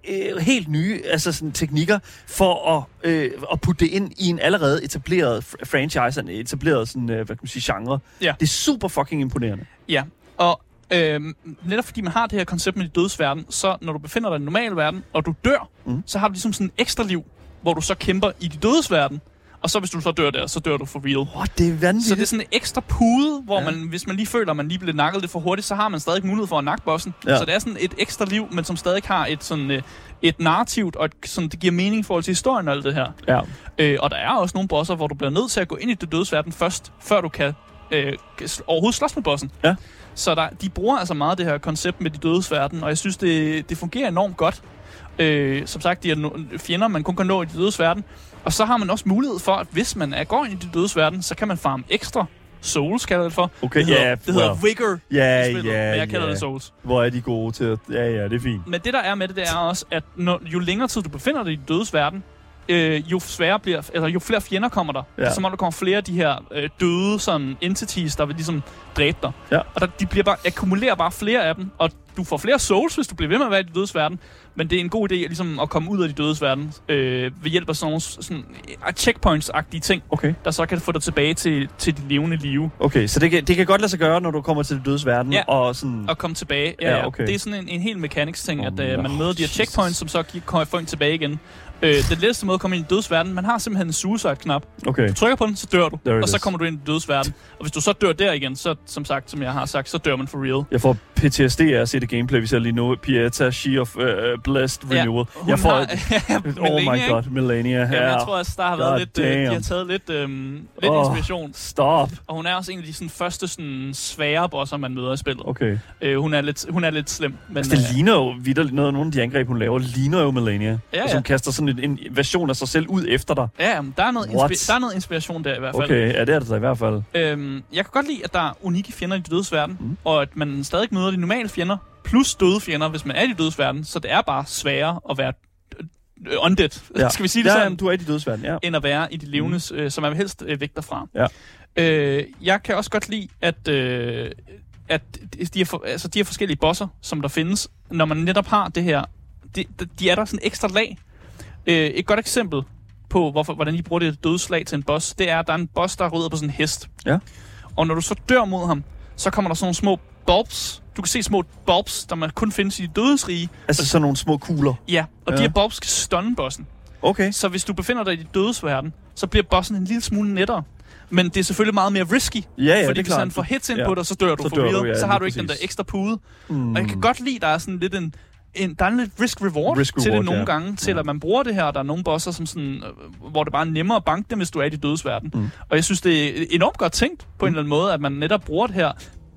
øh, helt nye altså sådan, teknikker for at, øh, at putte det ind i en allerede etableret fr- franchise, en etableret sådan, øh, hvad kan man sige, genre. Ja. Det er super fucking imponerende. Ja, og øhm, netop fordi man har det her koncept med de dødes verden, så når du befinder dig i den normale verden, og du dør, mm. så har du ligesom sådan en ekstra liv, hvor du så kæmper i de dødes verden. Og så hvis du så dør der, så dør du for real. What, det er vanvittigt. Så det er sådan en ekstra pude, hvor Ja. man, hvis man lige føler, at man lige bliver nakket lidt for hurtigt, så har man stadig mulighed for at nakke bossen. Ja. Så det er sådan et ekstra liv, men som stadig har et sådan øh, et narrativt, og et, sådan, det giver mening i forhold til historien og alt det her. Ja. Øh, og der er også nogle bosser, hvor du bliver nødt til at gå ind i det dødsverden først, før du kan øh, overhovedet slås med bossen. Ja. Så der, de bruger altså meget det her koncept med de dødes verden, og jeg synes, det, det fungerer enormt godt. Øh, som sagt, de er no- fjender, man kun kan nå i de dødes verden. Og så har man også mulighed for, at hvis man er går ind i de dødes verden, så kan man farme ekstra souls, kalder det for. Okay, det hedder, ja, det hedder well. vigor Ja, spillet, ja, men jeg kalder ja. det souls. Hvor er de gode til at... Ja, ja, det er fint. Men det, der er med det, det er også, at når, jo længere tid du befinder dig i de dødes verden, øh, jo sværere bliver, eller jo flere fjender kommer der. Ja. Som om der kommer flere af de her øh, døde sådan, entities, der vil ligesom dræbe dig. Ja. Og der, de bliver bare, akkumulerer bare flere af dem, og du får flere souls, hvis du bliver ved med at være i de dødes verden. Men det er en god idé ligesom, at komme ud af de dødes verden øh, ved hjælp af sådan nogle sådan, øh, checkpoints-agtige ting, Okay. der så kan få dig tilbage til, til dit levende liv. Okay, så det kan, det kan godt lade sig gøre, når du kommer til det dødes verden, Ja. og sådan... Og komme tilbage. Ja, Ja, okay. Det er sådan en, en helt mechanics ting, at øh, man møder de her checkpoints, som så gi- kommer folk tilbage igen. Øh, den letteste måde at komme ind i dødsverden, man har simpelthen en suicide-knap. Okay. Du trykker på den, så dør du, og så kommer du ind i dødsverden. Og hvis du så dør der igen, så som sagt, som jeg har sagt, så dør man for real. Jeg får PTSD af at se det gameplay, vi ser lige nu. Pieta, She of uh, Blessed Renewal. hun jeg får... har, oh my god, Melania. Jamen, jeg tror også, der har God været lidt, øh, de har taget lidt, øh, lidt Åh. inspiration. Stop. Og hun er også en af de sådan, første sådan, svære bosser, man møder i spillet. Okay. Øh, hun, er lidt, hun er lidt slem. Men, Altså, det øh, ligner jo vidderligt noget, nogle af de angreb, hun laver, ligner jo Melania. Ja, Altså, ja. hun kaster sådan en, en version af sig selv ud efter dig. Ja, der er, noget What? der er noget inspiration der i hvert fald. Okay, ja, det er det da i hvert fald. Øhm, jeg kan godt lide, at der er unikke fjender i de dødes verden, Mm. mm. og at man stadig møder de normale fjender, plus døde fjender, hvis man er i de dødes verden, så det er bare sværere at være undead, ja. skal vi sige det ja, sådan, du er i de dødes verden, ja. end at være i de levendes, øh, som man helst øh, væk derfra. Ja. Øh, jeg kan også godt lide, at, øh, at de, her, for, altså, de her forskellige bosser, som der findes, når man netop har det her, de, de er der sådan ekstra lag. Øh, et godt eksempel på, hvorfor, hvordan de bruger det dødslag til en boss, det er, at der er en boss, der rider på sådan en hest. Ja. Og når du så dør mod ham, så kommer der sådan nogle små bulbs. Du kan se små bulbs, der man kun findes i de dødes rige. Altså sådan nogle små kugler. Ja, og Ja. de her bulbs skal stunne bossen. Okay. Så hvis du befinder dig i verden, så bliver bossen en lille smule nettere. Men det er selvfølgelig meget mere risky. Ja, ja, fordi det hvis klart. han får hits ind Ja. på dig, så dør du Så for dør du, ja, så har du ikke den der præcis. ekstra pude. Mm. Og jeg kan godt lide, der er sådan lidt en, en der er en lidt risk-reward Risk til reward, det nogle ja. gange, til Ja. at man bruger det her. Der er nogle bosser, som sådan, øh, hvor det bare er nemmere at banke dem, hvis du er i de dødes verden. Mm. Og jeg synes, det er enormt godt tænkt på en eller anden måde, at man netop bruger det her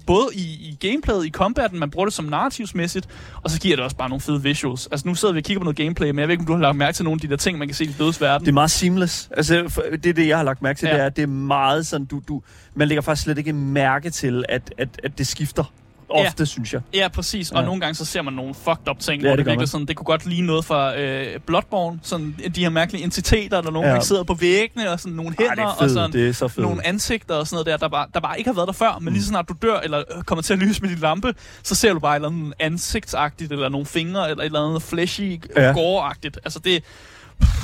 både i, i gameplayet, i combaten, man bruger det som narrativsmæssigt, og så giver det også bare nogle fede visuals. Altså nu sidder vi og kigger på noget gameplay, men jeg ved ikke, om du har lagt mærke til nogle af de der ting, man kan se i de dødes verden. Det er meget seamless. Altså, det det, jeg har lagt mærke til. Ja. det er, at det er meget sådan, du, du, man lægger faktisk slet ikke mærke til, at, at, at det skifter. Ofte, ja. synes jeg. Ja, præcis. Og Ja. nogle gange så ser man nogle fucked up ting, Ja, hvor det det, virkelig sådan, det kunne godt ligne noget fra øh, Bloodborne. Sådan de her mærkelige entiteter, der nogle Ja. gange sidder på væggene, og sådan nogle hænder, er og sådan Det er så fedt. nogle ansigter og sådan noget der, der bare, der bare ikke har været der før. Men lige så snart du dør, eller øh, kommer til at lyse med din lampe, så ser du bare et eller andet ansigtsagtigt, eller nogle fingre, eller et eller andet fleshy, Ja. gore-agtigt. Altså det...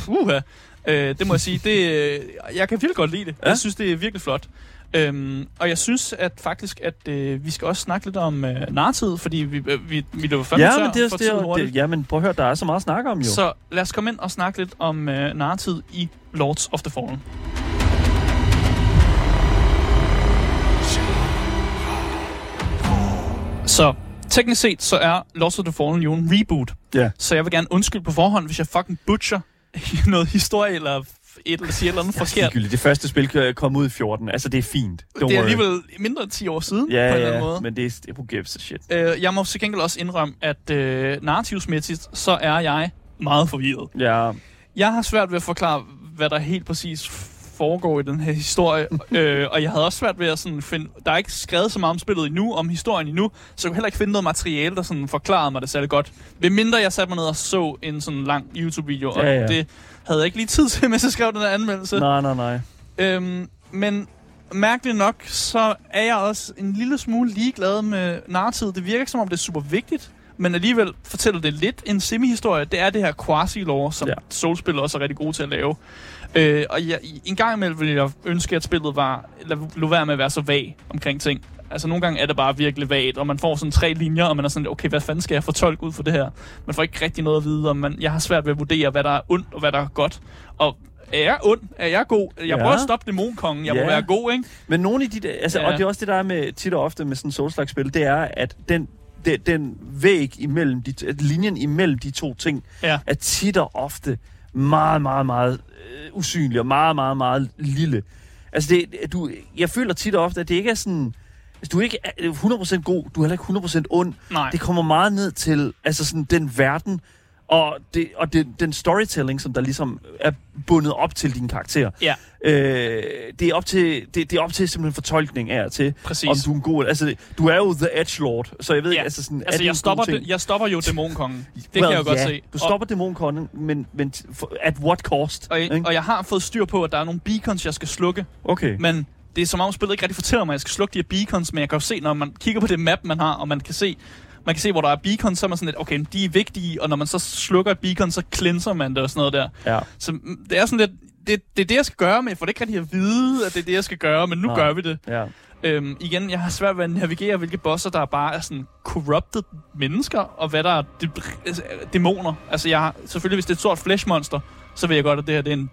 Uha. Øh, det må jeg sige. Det, øh, jeg kan virkelig godt lide det. Ja. Jeg synes, det er virkelig flot. Øhm, og jeg synes at faktisk, at øh, vi skal også snakke lidt om øh, nartid, fordi vi, øh, vi, vi løber fandme Ja, tør men det er, for det, er, det, ja, men prøv at høre, der er så meget at snakke om jo. Så lad os komme ind og snakke lidt om øh, nartid i Lords of the Fallen. Så teknisk set, så er Lords of the Fallen jo en reboot. Ja. Så jeg vil gerne undskylde på forhånd, hvis jeg fucking butcher noget historie, eller et eller siger et eller andet forkert. Ligegyldigt. Det første spil kom ud i 14. Altså, det er fint. Don't Det er alligevel mindre end 10 år siden, Ja, på en eller ja, anden måde. men det er, det er gives a shit. Øh, jeg må til gengæld også indrømme, at øh, narrativsmæssigt, så er jeg meget forvirret. Ja, Jeg har svært ved at forklare, hvad der helt præcis foregår i den her historie, øh, og jeg havde også svært ved at sådan finde... Der er ikke skrevet så meget om spillet endnu, om historien endnu, så jeg kunne heller ikke finde noget materiale, der sådan forklarede mig det særlig godt. Ved mindre jeg satte mig ned og så en sådan lang YouTube-video, og Ja, ja. det havde jeg ikke lige tid til, mens jeg skrev den her anmeldelse. nej, nej, nej. Øhm, men mærkeligt nok, så er jeg også en lille smule ligeglad med narrativet. Det virker ikke som om, det er super vigtigt, men alligevel fortæller det lidt en semi-historie. Det er det her quasi-lore, som ja. Soulspil også er rigtig gode til at lave. Øh, og jeg, en gang imellem ville jeg ønske, at spillet var, lad, lad være med at være så vag omkring ting. Altså nogle gange er det bare virkelig vagt, og man får sådan tre linjer, og man er sådan, okay, hvad fanden skal jeg fortolke ud for det her? Man får ikke rigtig noget at vide, og man, jeg har svært ved at vurdere, hvad der er ondt og hvad der er godt. Og er jeg ond? Er jeg god? Jeg Ja. prøver at stoppe dæmonkongen. Jeg må Ja. være god, ikke? Men nogle af de der, altså, Ja. og det er også det, der er med tit og ofte med sådan en slags spil, det er, at den, den, den væg imellem, de, linjen imellem de to ting, Ja. er tit og ofte meget, meget, meget øh, usynlig og meget, meget, meget lille. Altså, det, du, jeg føler tit og ofte, at det ikke er sådan... Altså, du er ikke er 100% god, du er heller ikke 100% ond. Nej. Det kommer meget ned til altså sådan, den verden, og, det, og det, den storytelling, som der ligesom er bundet op til din karakter. Ja, Øh, det, er op til, det, det er op til simpelthen fortolkning af og til, Præcis. om du er en god... Altså, du er jo The Edge Lord, så jeg ved ja. ikke, altså sådan... altså jeg, stopper, det, jeg stopper jo dæmonkongen. Det well, kan jeg jo godt ja, se. Du stopper dæmonkongen, men, men for, at what cost? Og, og, ikke? og jeg har fået styr på, at der er nogle beacons, jeg skal slukke. okay. Men det er som om spillet ikke rigtig fortæller mig, at jeg skal slukke de her beacons, men jeg kan jo se, når man kigger på det map, man har, og man kan se, man kan se, hvor der er beacons, så er man sådan lidt, okay, de er vigtige, og når man så slukker et beacon, så cleanser man det og sådan noget der. Ja. Så mm, det er sådan lidt, det, det er det, jeg skal gøre, men jeg får det ikke rigtig at vide, at det er det, jeg skal gøre, men nu Nej. gør vi det. Ja. Øhm, igen, jeg har svært ved at navigere, hvilke bosser, der bare er sådan corrupted mennesker, og hvad der er altså, dæmoner. Altså, jeg har, selvfølgelig, hvis det er et stort flashmonster, så ved jeg godt, at det her det er en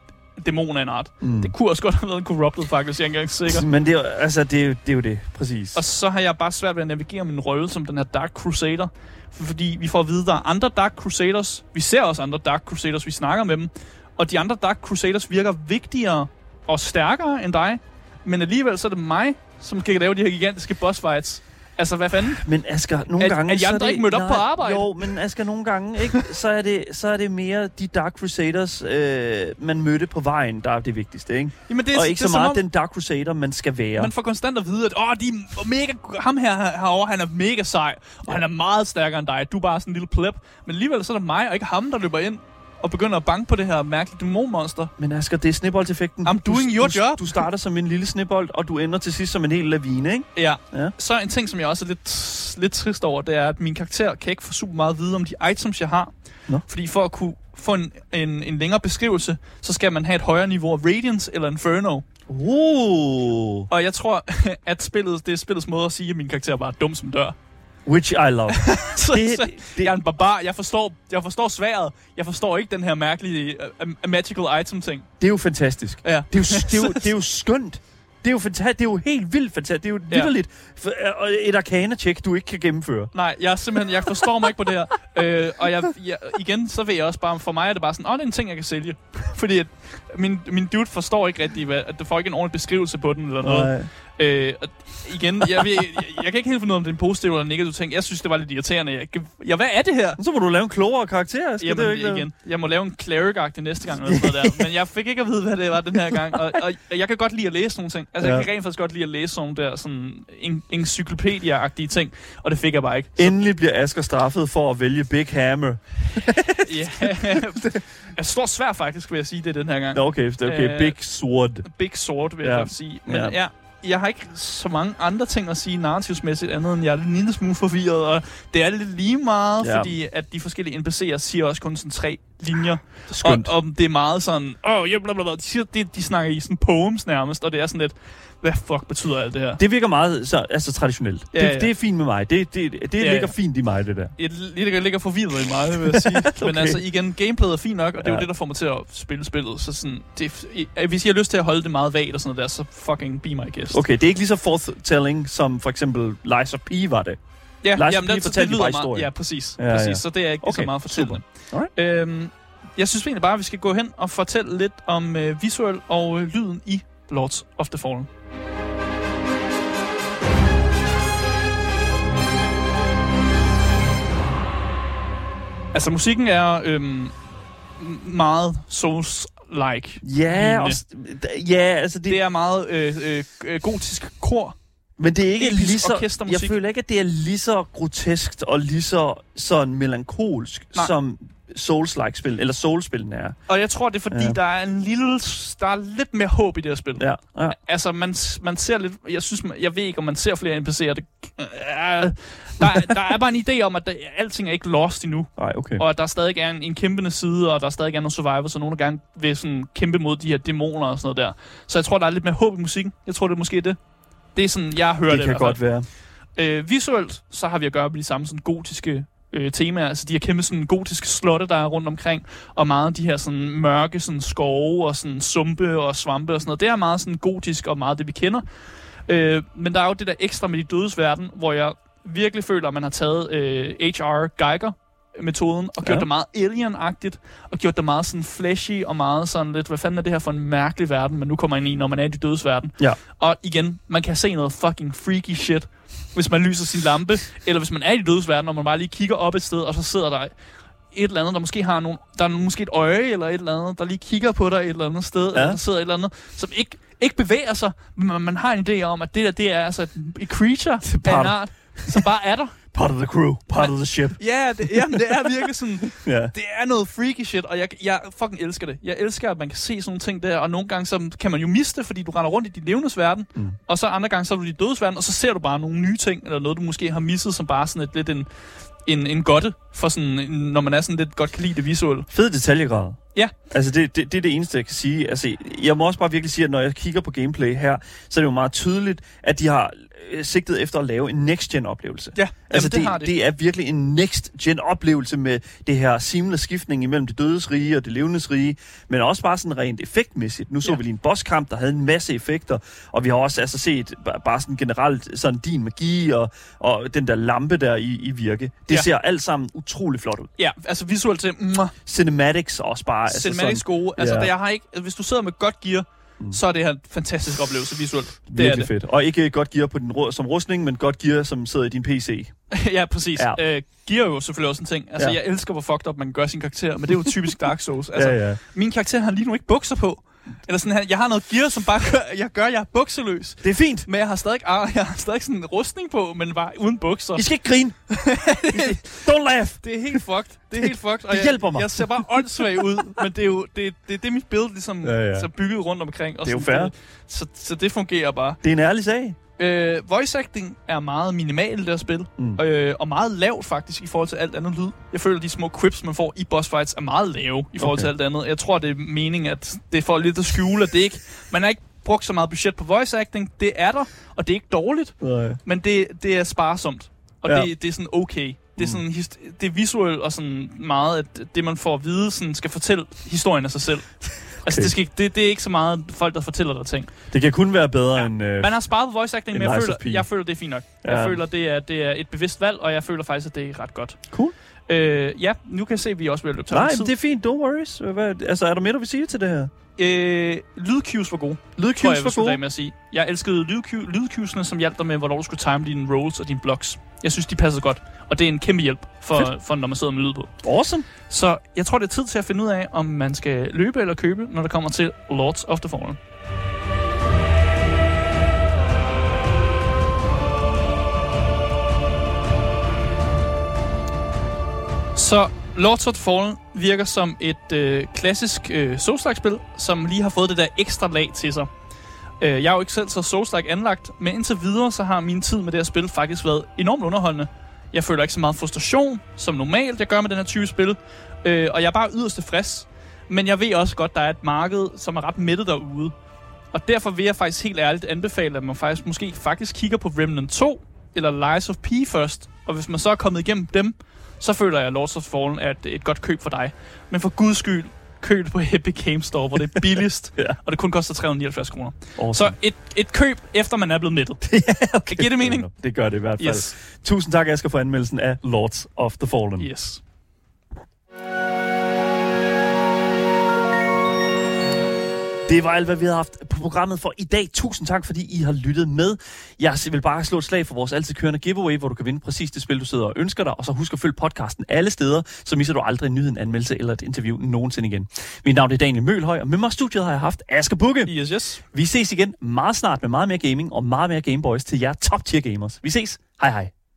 dæmon af en art. Mm. Det kunne også godt have været en corrupted, faktisk, jeg er ikke engang sikker. Men det er, altså, det, er, det er jo det, præcis. Og så har jeg bare svært ved at navigere min rolle som den her Dark Crusader. Fordi vi får at vide, at der er andre Dark Crusaders. Vi ser også andre Dark Crusaders, vi snakker med dem. Og de andre Dark Crusaders virker vigtigere og stærkere end dig. Men alligevel så er det mig, som kan lave de her gigantiske boss fights. Altså, hvad fanden? Men Asger, nogle Er- gange... andre det, ikke mødt op på arbejde? Jo, men Asger, nogle gange, ikke, så, er det, så er det mere de Dark Crusaders, øh, man mødte på vejen, der er det vigtigste, ikke? Jamen, det, og er- ikke det så meget om, den Dark Crusader, man skal være. Man får konstant at vide, at Åh, de er mega, ham her herovre, han er mega sej, og han er meget stærkere end dig. Du er bare sådan en lille pleb. Men alligevel så er det mig, og ikke ham, der løber ind og begynder at banke på det her mærkelige dæmonmonster. Men Asger, det er snibboldeffekten. I'm doing your du, job. Du starter som en lille snibbold, og du ender til sidst som en hel lavine, ikke? Ja. Ja. Så en ting, som jeg også er lidt, lidt trist over, det er, at min karakter kan ikke få super meget at vide om de items, jeg har. Nå. Fordi for at kunne få en, en, en længere beskrivelse, så skal man have et højere niveau af Radiance eller Inferno. Uh, Og jeg tror, at spillet, det er spillets måde at sige, at min karakter bare er dum som dør. Which I love. Så, Det- så, det- jeg er en barbar. Jeg forstår, jeg forstår sværet. Jeg forstår ikke den her mærkelige uh, uh, magical item ting. Det er jo fantastisk. Ja. Det er jo, det er jo, det er jo skønt. Det er jo, fanta- det er jo helt vildt fantastisk. Det er jo Ja. vidderligt. For, og et arcana-check, du ikke kan gennemføre. Nej, jeg simpelthen, jeg forstår mig ikke på det her. Øh, og jeg, jeg, igen, så ved jeg også bare, for mig er det bare sådan, åh, det er en ting, jeg kan sælge. Fordi at min, min dude forstår ikke rigtig, hvad, at du får ikke en ordentlig beskrivelse på den eller noget. Øh, og igen, jeg, ved, jeg, jeg, kan ikke helt finde ud af, om det er en positiv eller negativ ting. Jeg synes, det var lidt irriterende. Jeg, ja, hvad er det her? Så må du lave en klogere karakter. Skal Jamen, det ikke igen, jeg må lave en cleric næste gang, eller sådan noget der. men jeg fik ikke at vide, hvad det var den her gang. Og, og jeg kan godt lide at læse nogle ting. Altså, ja. Jeg kan rent faktisk godt lide at læse sådan der sådan en, encyclopedia-agtige ting, og det fik jeg bare ikke. Endelig bliver Asger straffet for at vælge Big Hammer. Ja, jeg står svær faktisk, vil jeg sige det den her gang. Nå, okay, det er okay. Øh, Big Sword. Big Sword, vil jeg Ja. sige. Men ja. Ja. Jeg har ikke så mange andre ting at sige narrativsmæssigt, andet end jeg er en lille smule forvirret, og det er lidt lige meget, Ja. fordi at de forskellige NPC'er siger også kun sådan tre linjer. Skønt. Og, og det er meget sådan, åh, oh, ja, bla, bla, bla. De, siger, de, de snakker i sådan poems nærmest, og det er sådan lidt, hvad fuck betyder alt det her? Det virker meget så, altså, traditionelt. Ja, det, ja. det er fint med mig. Det, det, det Ja, ligger ja. fint i mig, det der. Det ligger, ligger forvirret i mig, vil jeg sige. okay. Men altså igen, gameplayet er fint nok, og det er jo Ja. det, der får mig til at spille spillet. Så sådan, det, hvis jeg har lyst til at holde det meget vagt og sådan noget der, så fucking be my guest. Okay, det er ikke lige så forthtelling, som for eksempel Lies of P var det. Ja, Lars, jamen, lige det, fortalte det de lyder bare meget, historien. Ja, præcis. Ja, præcis. ja. Så det er ikke okay, så meget fortællende. Øhm, jeg synes egentlig bare, at vi skal gå hen og fortælle lidt om øh, visuel og øh, lyden i Lords of the Fallen. Altså, musikken er øhm, meget Souls-like. Ja, lignende. og, ja altså det, Det er meget øh, øh, gotisk kor. men det er ikke lige så... Jeg føler ikke, at det er lige så groteskt og lige så sådan melankolsk, Nej. som Souls-like spil, eller Souls-spillene er. Og jeg tror, det er fordi, ja. Der er en lille... Der er lidt mere håb i det her spil. Ja, ja. Altså, man, man ser lidt... Jeg synes, man, jeg ved ikke, om man ser flere NPC'er. Det, øh, der, er- der er bare en idé om, at der, alting er ikke lost endnu. Nej, okay. Og at der stadig er en, en kæmpende side, og der stadig er nogle survivors, så nogen der gerne vil sådan, kæmpe mod de her dæmoner og sådan noget der. Så jeg tror, der er lidt mere håb i musikken. Jeg tror, det er måske det. Det er sådan, jeg hører det, det kan godt være. Øh, visuelt, så har vi at gøre med de samme sådan gotiske øh, temaer. Altså de her kæmpe sådan, gotiske slotte, der er rundt omkring, og meget af de her sådan, mørke sådan, skove og sådan, sumpe og svampe og sådan noget. Det er meget sådan, gotisk og meget det, vi kender. Øh, men der er jo det der ekstra med de dødes verden, hvor jeg virkelig føler, at man har taget øh, H.R. Geiger metoden og gjort Ja. det meget alien-agtigt og gjort det meget sådan flashy og meget sådan lidt, hvad fanden er det her for en mærkelig verden, man nu kommer ind i, når man er i de dødes verden. Ja. Og igen, man kan se noget fucking freaky shit, hvis man lyser sin lampe, eller hvis man er i de dødes verden, og man bare lige kigger op et sted, og så sidder der et eller andet, der måske har nogle, der er måske et øje eller et eller andet, der lige kigger på dig et eller andet sted, Ja. eller der sidder et eller andet, som ikke, ikke bevæger sig, men man, har en idé om, at det der, det er altså et, et creature af en art, som bare er der. Part of the crew, part of the ship. Ja, det, jamen, det er virkelig sådan, Ja. det er noget freaky shit, og jeg, jeg fucking elsker det. Jeg elsker, at man kan se sådan nogle ting der, og nogle gange så kan man jo miste det, fordi du render rundt i de levendes verden, Mm. og så andre gange så er du i de dødes verden, og så ser du bare nogle nye ting, eller noget, du måske har misset, som bare sådan et, lidt en, en, en godte, for sådan, når man er sådan lidt godt kan lide det visuelle. Fed detaljegrad. Ja. Altså, det, det, det er det eneste, jeg kan sige. Altså, jeg må også bare virkelig sige, at når jeg kigger på gameplay her, så er det jo meget tydeligt, at de har øh, sigtet efter at lave en next-gen-oplevelse. Ja, Altså, jamen, det, har det. det er virkelig en next-gen-oplevelse med det her seamless skiftning imellem det dødes rige og det levendes rige, men også bare sådan rent effektmæssigt. Nu så Ja. vi lige en bosskamp, der havde en masse effekter, og vi har også altså set ba- bare sådan generelt sådan din magi og, og den der lampe der i, i virke. Det Ja. ser alt sammen utrolig flot ud. Ja, altså visuelt til, mwah, Cinematics også bare. Altså cinematics gode. Altså, ja. jeg har ikke, hvis du sidder med godt gear, mm. så er det her en fantastisk oplevelse visuelt. Det Virkelig er det. fedt. Og ikke godt gear på din, som rustning, men godt gear, som sidder i din PC. ja, præcis. Ja. Øh, gear er jo selvfølgelig også en ting. Altså, Ja. jeg elsker, hvor fucked up man gøre sin karakter, men det er jo typisk Dark Souls. Altså, ja, ja. min karakter har lige nu ikke bukser på. Eller sådan her, jeg har noget gear, som bare gør, jeg gør, jeg er bukseløs. Det er fint. Men jeg har stadig, ah, jeg har stadig sådan en rustning på, men bare uden bukser. I skal ikke grine. Don't laugh. Det er helt fucked. Det er helt fucked. Og det jeg, hjælper mig. Jeg ser bare åndssvag ud, men det er jo det, det, det er mit billede ligesom Ja, ja. Så bygget rundt omkring. Og Det er jo sådan, fair. Det, så, så det fungerer bare. Det er en ærlig sag. Øh, voice acting er meget minimal i det her spil, Mm. mm. øh, og meget lavt faktisk i forhold til alt andet lyd. Jeg føler, at de små quips, man får i boss fights, er meget lave i forhold Okay. til alt andet. Jeg tror, det er meningen, at det er for lidt at skjule, at det ikke... Man har ikke brugt så meget budget på voice acting. Det er der, og det er ikke dårligt, Nej. men det, det er sparsomt. Og Ja. det, det er sådan okay. Det er, sådan, hist- det er visuelt og sådan meget, at det man får at vide, sådan, skal fortælle historien af sig selv. Altså, det, skal, ikke- det, det er ikke så meget folk, der fortæller dig ting. Det kan kun være bedre ja. end... Øh, Man har sparet på voice acting, En men jeg føler, jeg føler, det er fint nok. Ja. Jeg føler, det er, det er et bevidst valg, og jeg føler faktisk, at det er ret godt. Cool. Øh, ja, nu kan jeg se, at vi også vil løbe Nej, men det er fint. Don't worries. Hvad, altså, er der mere, du vil sige til det her? Øh, lydcues var gode, tror jeg, Lydcues jeg var gode. med at sige. Jeg elskede lydcu- lydcuesene, som hjalp dig med, hvornår du skulle time dine rolls og dine blocks. Jeg synes, de passede godt, og det er en kæmpe hjælp, for, for når man sidder med lyd på. Awesome. Så jeg tror, det er tid til at finde ud af, om man skal løbe eller købe, når det kommer til Lords of the Fallen. Så Lords of the Fallen virker som et øh, klassisk øh, Souls-like-spil, som lige har fået det der ekstra lag til sig. Øh, jeg er jo ikke selv så Souls-like anlagt, men indtil videre så har min tid med det her spil faktisk været enormt underholdende. Jeg føler ikke så meget frustration, som normalt jeg gør med den her type spil, øh, og jeg er bare yderst tilfreds. Men jeg ved også godt, der er et marked, som er ret mættet derude. Og derfor vil jeg faktisk helt ærligt anbefale, at man faktisk måske faktisk kigger på Remnant 2 eller Lies of P først. Og hvis man så er kommet igennem dem, så føler jeg, at Lords of Fallen er et, et godt køb for dig. Men for guds skyld, køb på Epic Games Store, hvor det er billigst, Ja. og det kun koster 379 kroner. Awesome. Så et, et køb, efter man er blevet mættet. okay. giver det mening? Det gør det i hvert fald. Yes. Tusind tak, Asger, for anmeldelsen af Lords of the Fallen. Yes. Det var alt, hvad vi havde haft på programmet for i dag. Tusind tak, fordi I har lyttet med. Jeg vil bare slå et slag for vores altid kørende giveaway, hvor du kan vinde præcis det spil, du sidder og ønsker dig. Og så husk at følge podcasten alle steder, så misser du aldrig en nyhed, en anmeldelse eller et interview nogensinde igen. Mit navn er Daniel Mølhøj, og med mig i studiet har jeg haft Asger Bukke. Yes, yes. Vi ses igen meget snart med meget mere gaming og meget mere Gameboys til jer top tier gamers. Vi ses. Hej hej.